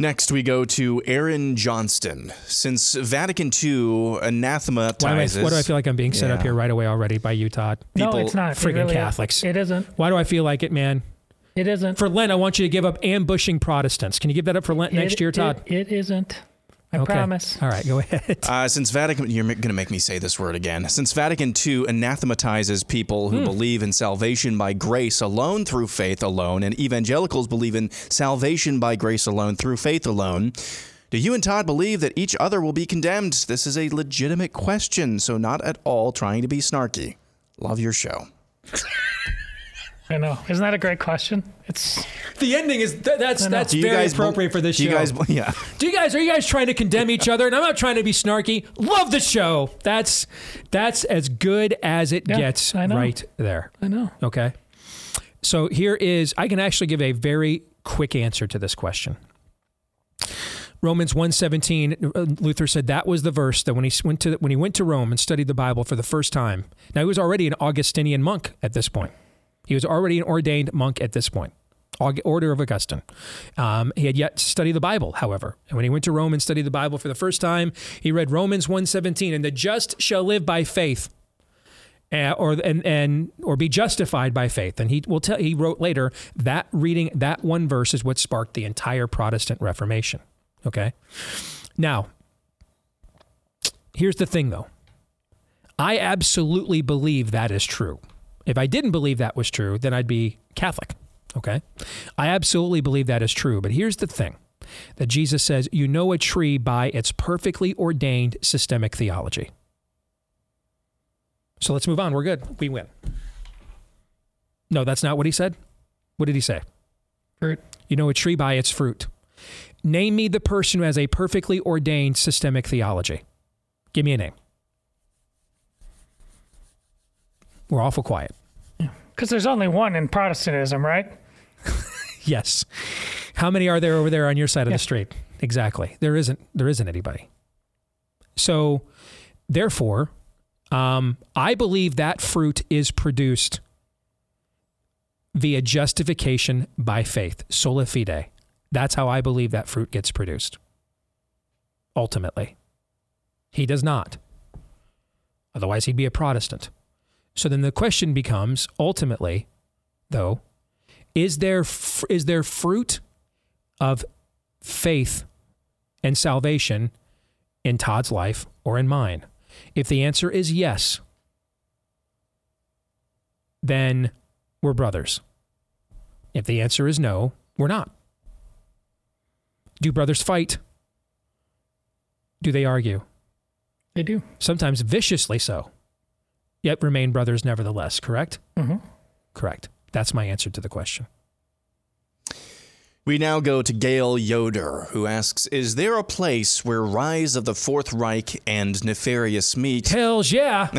Next, we go to Aaron Johnston. Since Vatican II anathematizes. Why, do I, why do I feel like I'm being set Yeah. up here right away already by you, Todd? no, it's not. It really- Catholics. It isn't. Why do I feel like it, man? It isn't. For Lent, I want you to give up ambushing Protestants. Can you give that up for Lent next year, Todd? It, it isn't. I Okay. promise. All right, go ahead. Uh, since Vatican, you're going to make me say this word again. Since Vatican II anathematizes people who Hmm. believe in salvation by grace alone through faith alone, and evangelicals believe in salvation by grace alone through faith alone, do you and Todd believe that each other will be condemned? This is a legitimate question, so not at all trying to be snarky. Love your show. I know. Isn't that a great question? It's the ending is th- that's that's very guys bel- appropriate for this do you show. guys- yeah. Do you guys are you guys trying to condemn each other? And I'm not trying to be snarky. Love the show. That's that's as good as it Yeah, gets I know. right there. I know. Okay. So here is I can actually give a very quick answer to this question. Romans 1:17 uh, Luther said that was the verse that when he went to when he went to Rome and studied the Bible for the first time. Now he was already an Augustinian monk at this point. He was already an ordained monk at this point. Order of Augustine. Um, he had yet to study the Bible, however. And when he went to Rome and studied the Bible for the first time, he read Romans 1:17 and the just shall live by faith uh, or and and or be justified by faith. And he will tell. He wrote later that reading that one verse is what sparked the entire Protestant Reformation. Okay, now here's the thing, though. I absolutely believe that is true. If I didn't believe that was true, then I'd be Catholic. Okay, I absolutely believe that is true. But here's the thing. That Jesus says, you know a tree by its perfectly ordained systemic theology. So let's move on. We're good. We win. No, that's not what he said. What did he say? Fruit. You know a tree by its fruit. Name me the person who has a perfectly ordained systemic theology. Give me a name. We're awful quiet. Because there's only one in Protestantism, right? Yes. How many are there over there on your side of the street? Exactly. There isn't. There isn't anybody. So, therefore, um, I believe that fruit is produced via justification by faith, sola fide. That's how I believe that fruit gets produced. ultimately. He does not. Otherwise, he'd be a Protestant. So then the question becomes ultimately, though, is there, is there fruit of faith and salvation in Todd's life or in mine? If the answer is yes, then we're brothers. If the answer is no, we're not. Do brothers fight? Do they argue? They do. Sometimes viciously so. Yet remain brothers nevertheless, correct? Mm-hmm. Correct. That's my answer to the question. We now go to Gail Yoder, who asks Is there a place where Rise of the Fourth Reich and Nefarious meet? Hells yeah.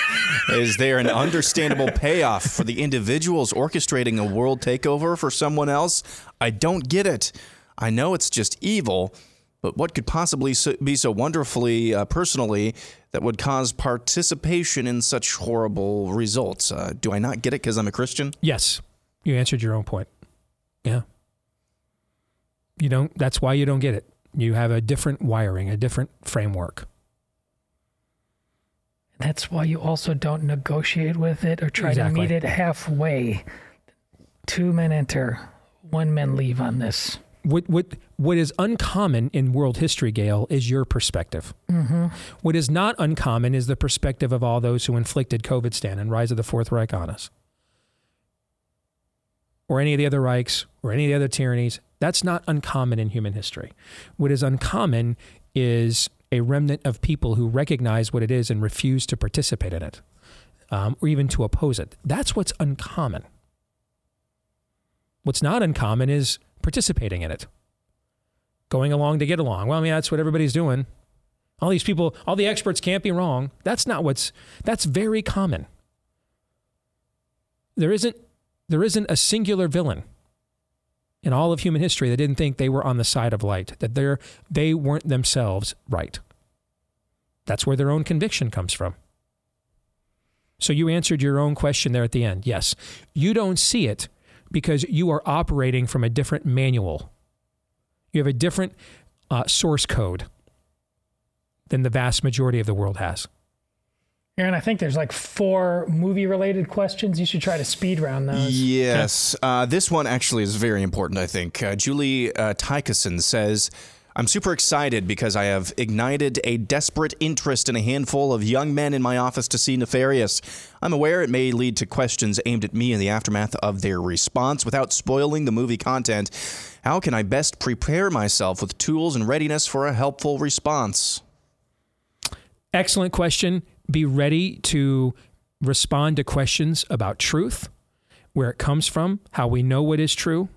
Is there an understandable payoff for the individuals orchestrating a world takeover for someone else? I don't get it. I know it's just evil, but what could possibly so- be so wonderfully uh, personally that would cause participation in such horrible results? Uh, do I not get it because I'm a Christian? Yes. You answered your own point. Yeah. You don't that's why you don't get it. You have a different wiring, a different framework. That's why you also don't negotiate with it or try Exactly. to meet it halfway. Two men enter, one man leave on this. What what what is uncommon in world history, Gail, is your perspective. Mm-hmm. What is not uncommon is the perspective of all those who inflicted COVIDstan and rise of the Fourth Reich on us. Or any of the other Reichs or any of the other tyrannies. That's not uncommon in human history. What is uncommon is a remnant of people who recognize what it is and refuse to participate in it um, or even to oppose it. That's what's uncommon. What's not uncommon is participating in it, going along to get along. Well, I mean, that's what everybody's doing. All these people, all the experts can't be wrong. That's not what's, that's very common. There isn't, there isn't a singular villain in all of human history that didn't think they were on the side of light, that they're, they weren't themselves right. That's where their own conviction comes from. So you answered your own question there at the end. Yes, you don't see it because you are operating from a different manual. You have a different uh, source code than the vast majority of the world has. Aaron, I think there's like four movie related questions. You should try to speed round those. Yes. Uh, this one actually is very important, I think. Uh, Julie uh, Tykeson says, I'm super excited because I have ignited a desperate interest in a handful of young men in my office to see Nefarious. I'm aware it may lead to questions aimed at me in the aftermath of their response. Without spoiling the movie content, how can I best prepare myself with tools and readiness for a helpful response? Excellent question. Be ready to respond to questions about truth, where it comes from, how we know what is true,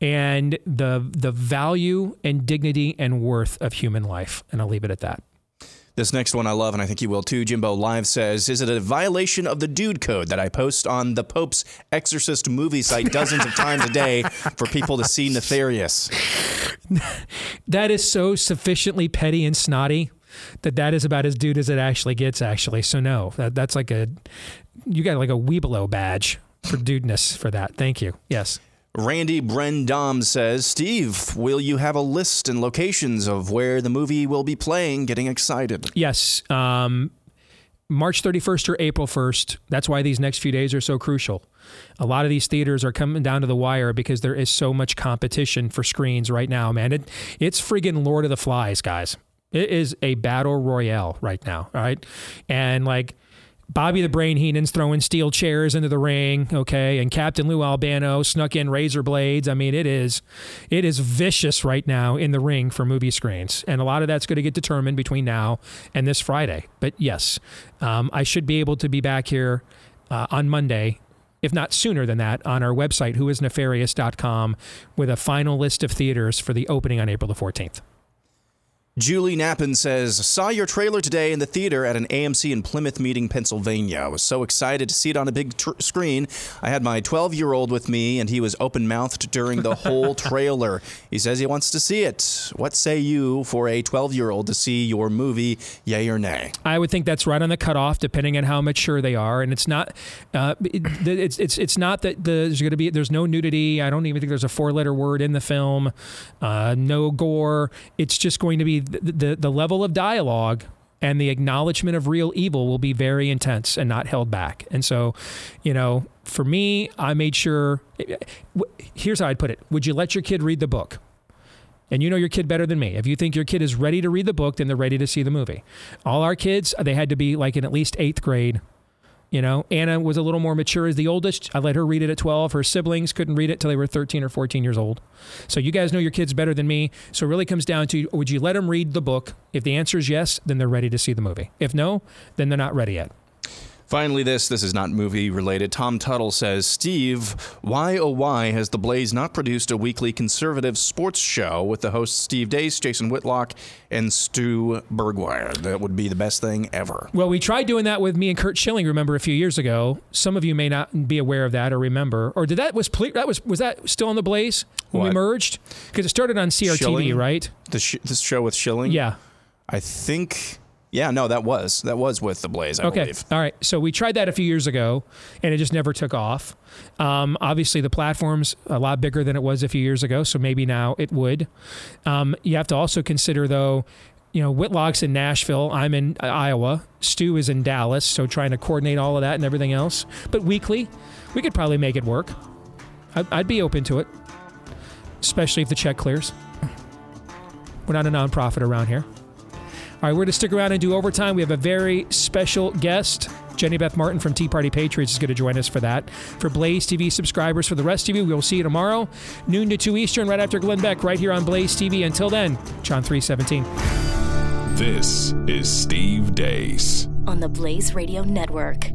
and the the value and dignity and worth of human life. And I'll leave it at that. This next one I love, and I think you will too. Jimbo Live says, Is it a violation of the dude code that I post on the Pope's Exorcist movie site dozens of times a day for people to see Nefarious? That is so sufficiently petty and snotty that that is about as dude as it actually gets. Actually, so no, that, that's like a you got like a Webelo badge for dudeness for that. Thank you. Yes. Randy Brendam says, Steve, will you have a list and locations of where the movie will be playing? Getting excited. Yes. Um, March 31st or April 1st. That's why these next few days are so crucial. A lot of these theaters are coming down to the wire because there is so much competition for screens right now, man. It, it's friggin' Lord of the Flies, guys. It is a battle royale right now, all right? And like Bobby the Brain Heenan's throwing steel chairs into the ring, okay? And Captain Lou Albano snuck in razor blades. I mean, it is it is vicious right now in the ring for movie screens. And a lot of that's going to get determined between now and this Friday. But yes, um, I should be able to be back here uh, on Monday if not sooner than that, on our website, whoisnefarious.com, with a final list of theaters for the opening on April the 14th. Julie Knappen says, Saw your trailer today in the theater at an AMC in Plymouth Meeting, Pennsylvania. I was so excited to see it on a big tr- screen. I had my 12 year old with me, and he was open mouthed during the whole trailer. He says he wants to see it. What say you for a 12 year old to see your movie, yay or nay? I would think that's right on the cutoff, depending on how mature they are. And it's not, uh, it- it's it's it's not that the, there's going to be there's no nudity. I don't even think there's a four letter word in the film. Uh, no gore. It's just going to be the, the, level of dialogue and the acknowledgement of real evil will be very intense and not held back. And so, you know, for me, I made sure. Here's how I'd put it: Would you let your kid read the book? And you know your kid better than me. If you think your kid is ready to read the book, then they're ready to see the movie. All our kids, they had to be like in at least eighth grade. You know, Anna was a little more mature as the oldest. I let her read it at 12. Her siblings couldn't read it till they were 13 or 14 years old. So you guys know your kids better than me. So it really comes down to would you let them read the book? If the answer is yes, then they're ready to see the movie. If no, then they're not ready yet. Finally, this this is not movie related. Tom Tuttle says, Steve, why oh why has the Blaze not produced a weekly conservative sports show with the hosts Steve Deace, Jason Whitlock, and Stu Burguiere? That would be the best thing ever. Well, we tried doing that with me and Curt Schilling. Remember a few years ago. Some of you may not be aware of that or remember. Or did that was that was was that still on the Blaze when What? we merged? Because it started on CRTV, Schilling? right? The sh- this show with Schilling. Yeah. I think. Yeah, no, that was that was with the Blaze. I okay. believe. All right. So we tried that a few years ago, and it just never took off. Um, obviously, the platform's a lot bigger than it was a few years ago, so maybe now it would. Um, you have to also consider, though, you know, Whitlock's in Nashville. I'm in uh, Iowa. Stu is in Dallas. So trying to coordinate all of that and everything else. But weekly, we could probably make it work. I'd, I'd be open to it, especially if the check clears. We're not a nonprofit around here. All right, we're going to stick around and do overtime. We have a very special guest. Jenny Beth Martin from Tea Party Patriots is going to join us for that. For Blaze TV subscribers, for the rest of you, we'll see you tomorrow, noon to 2 Eastern, right after Glenn Beck, right here on Blaze TV. Until then, John 317. This is Steve Deace. on the Blaze Radio Network.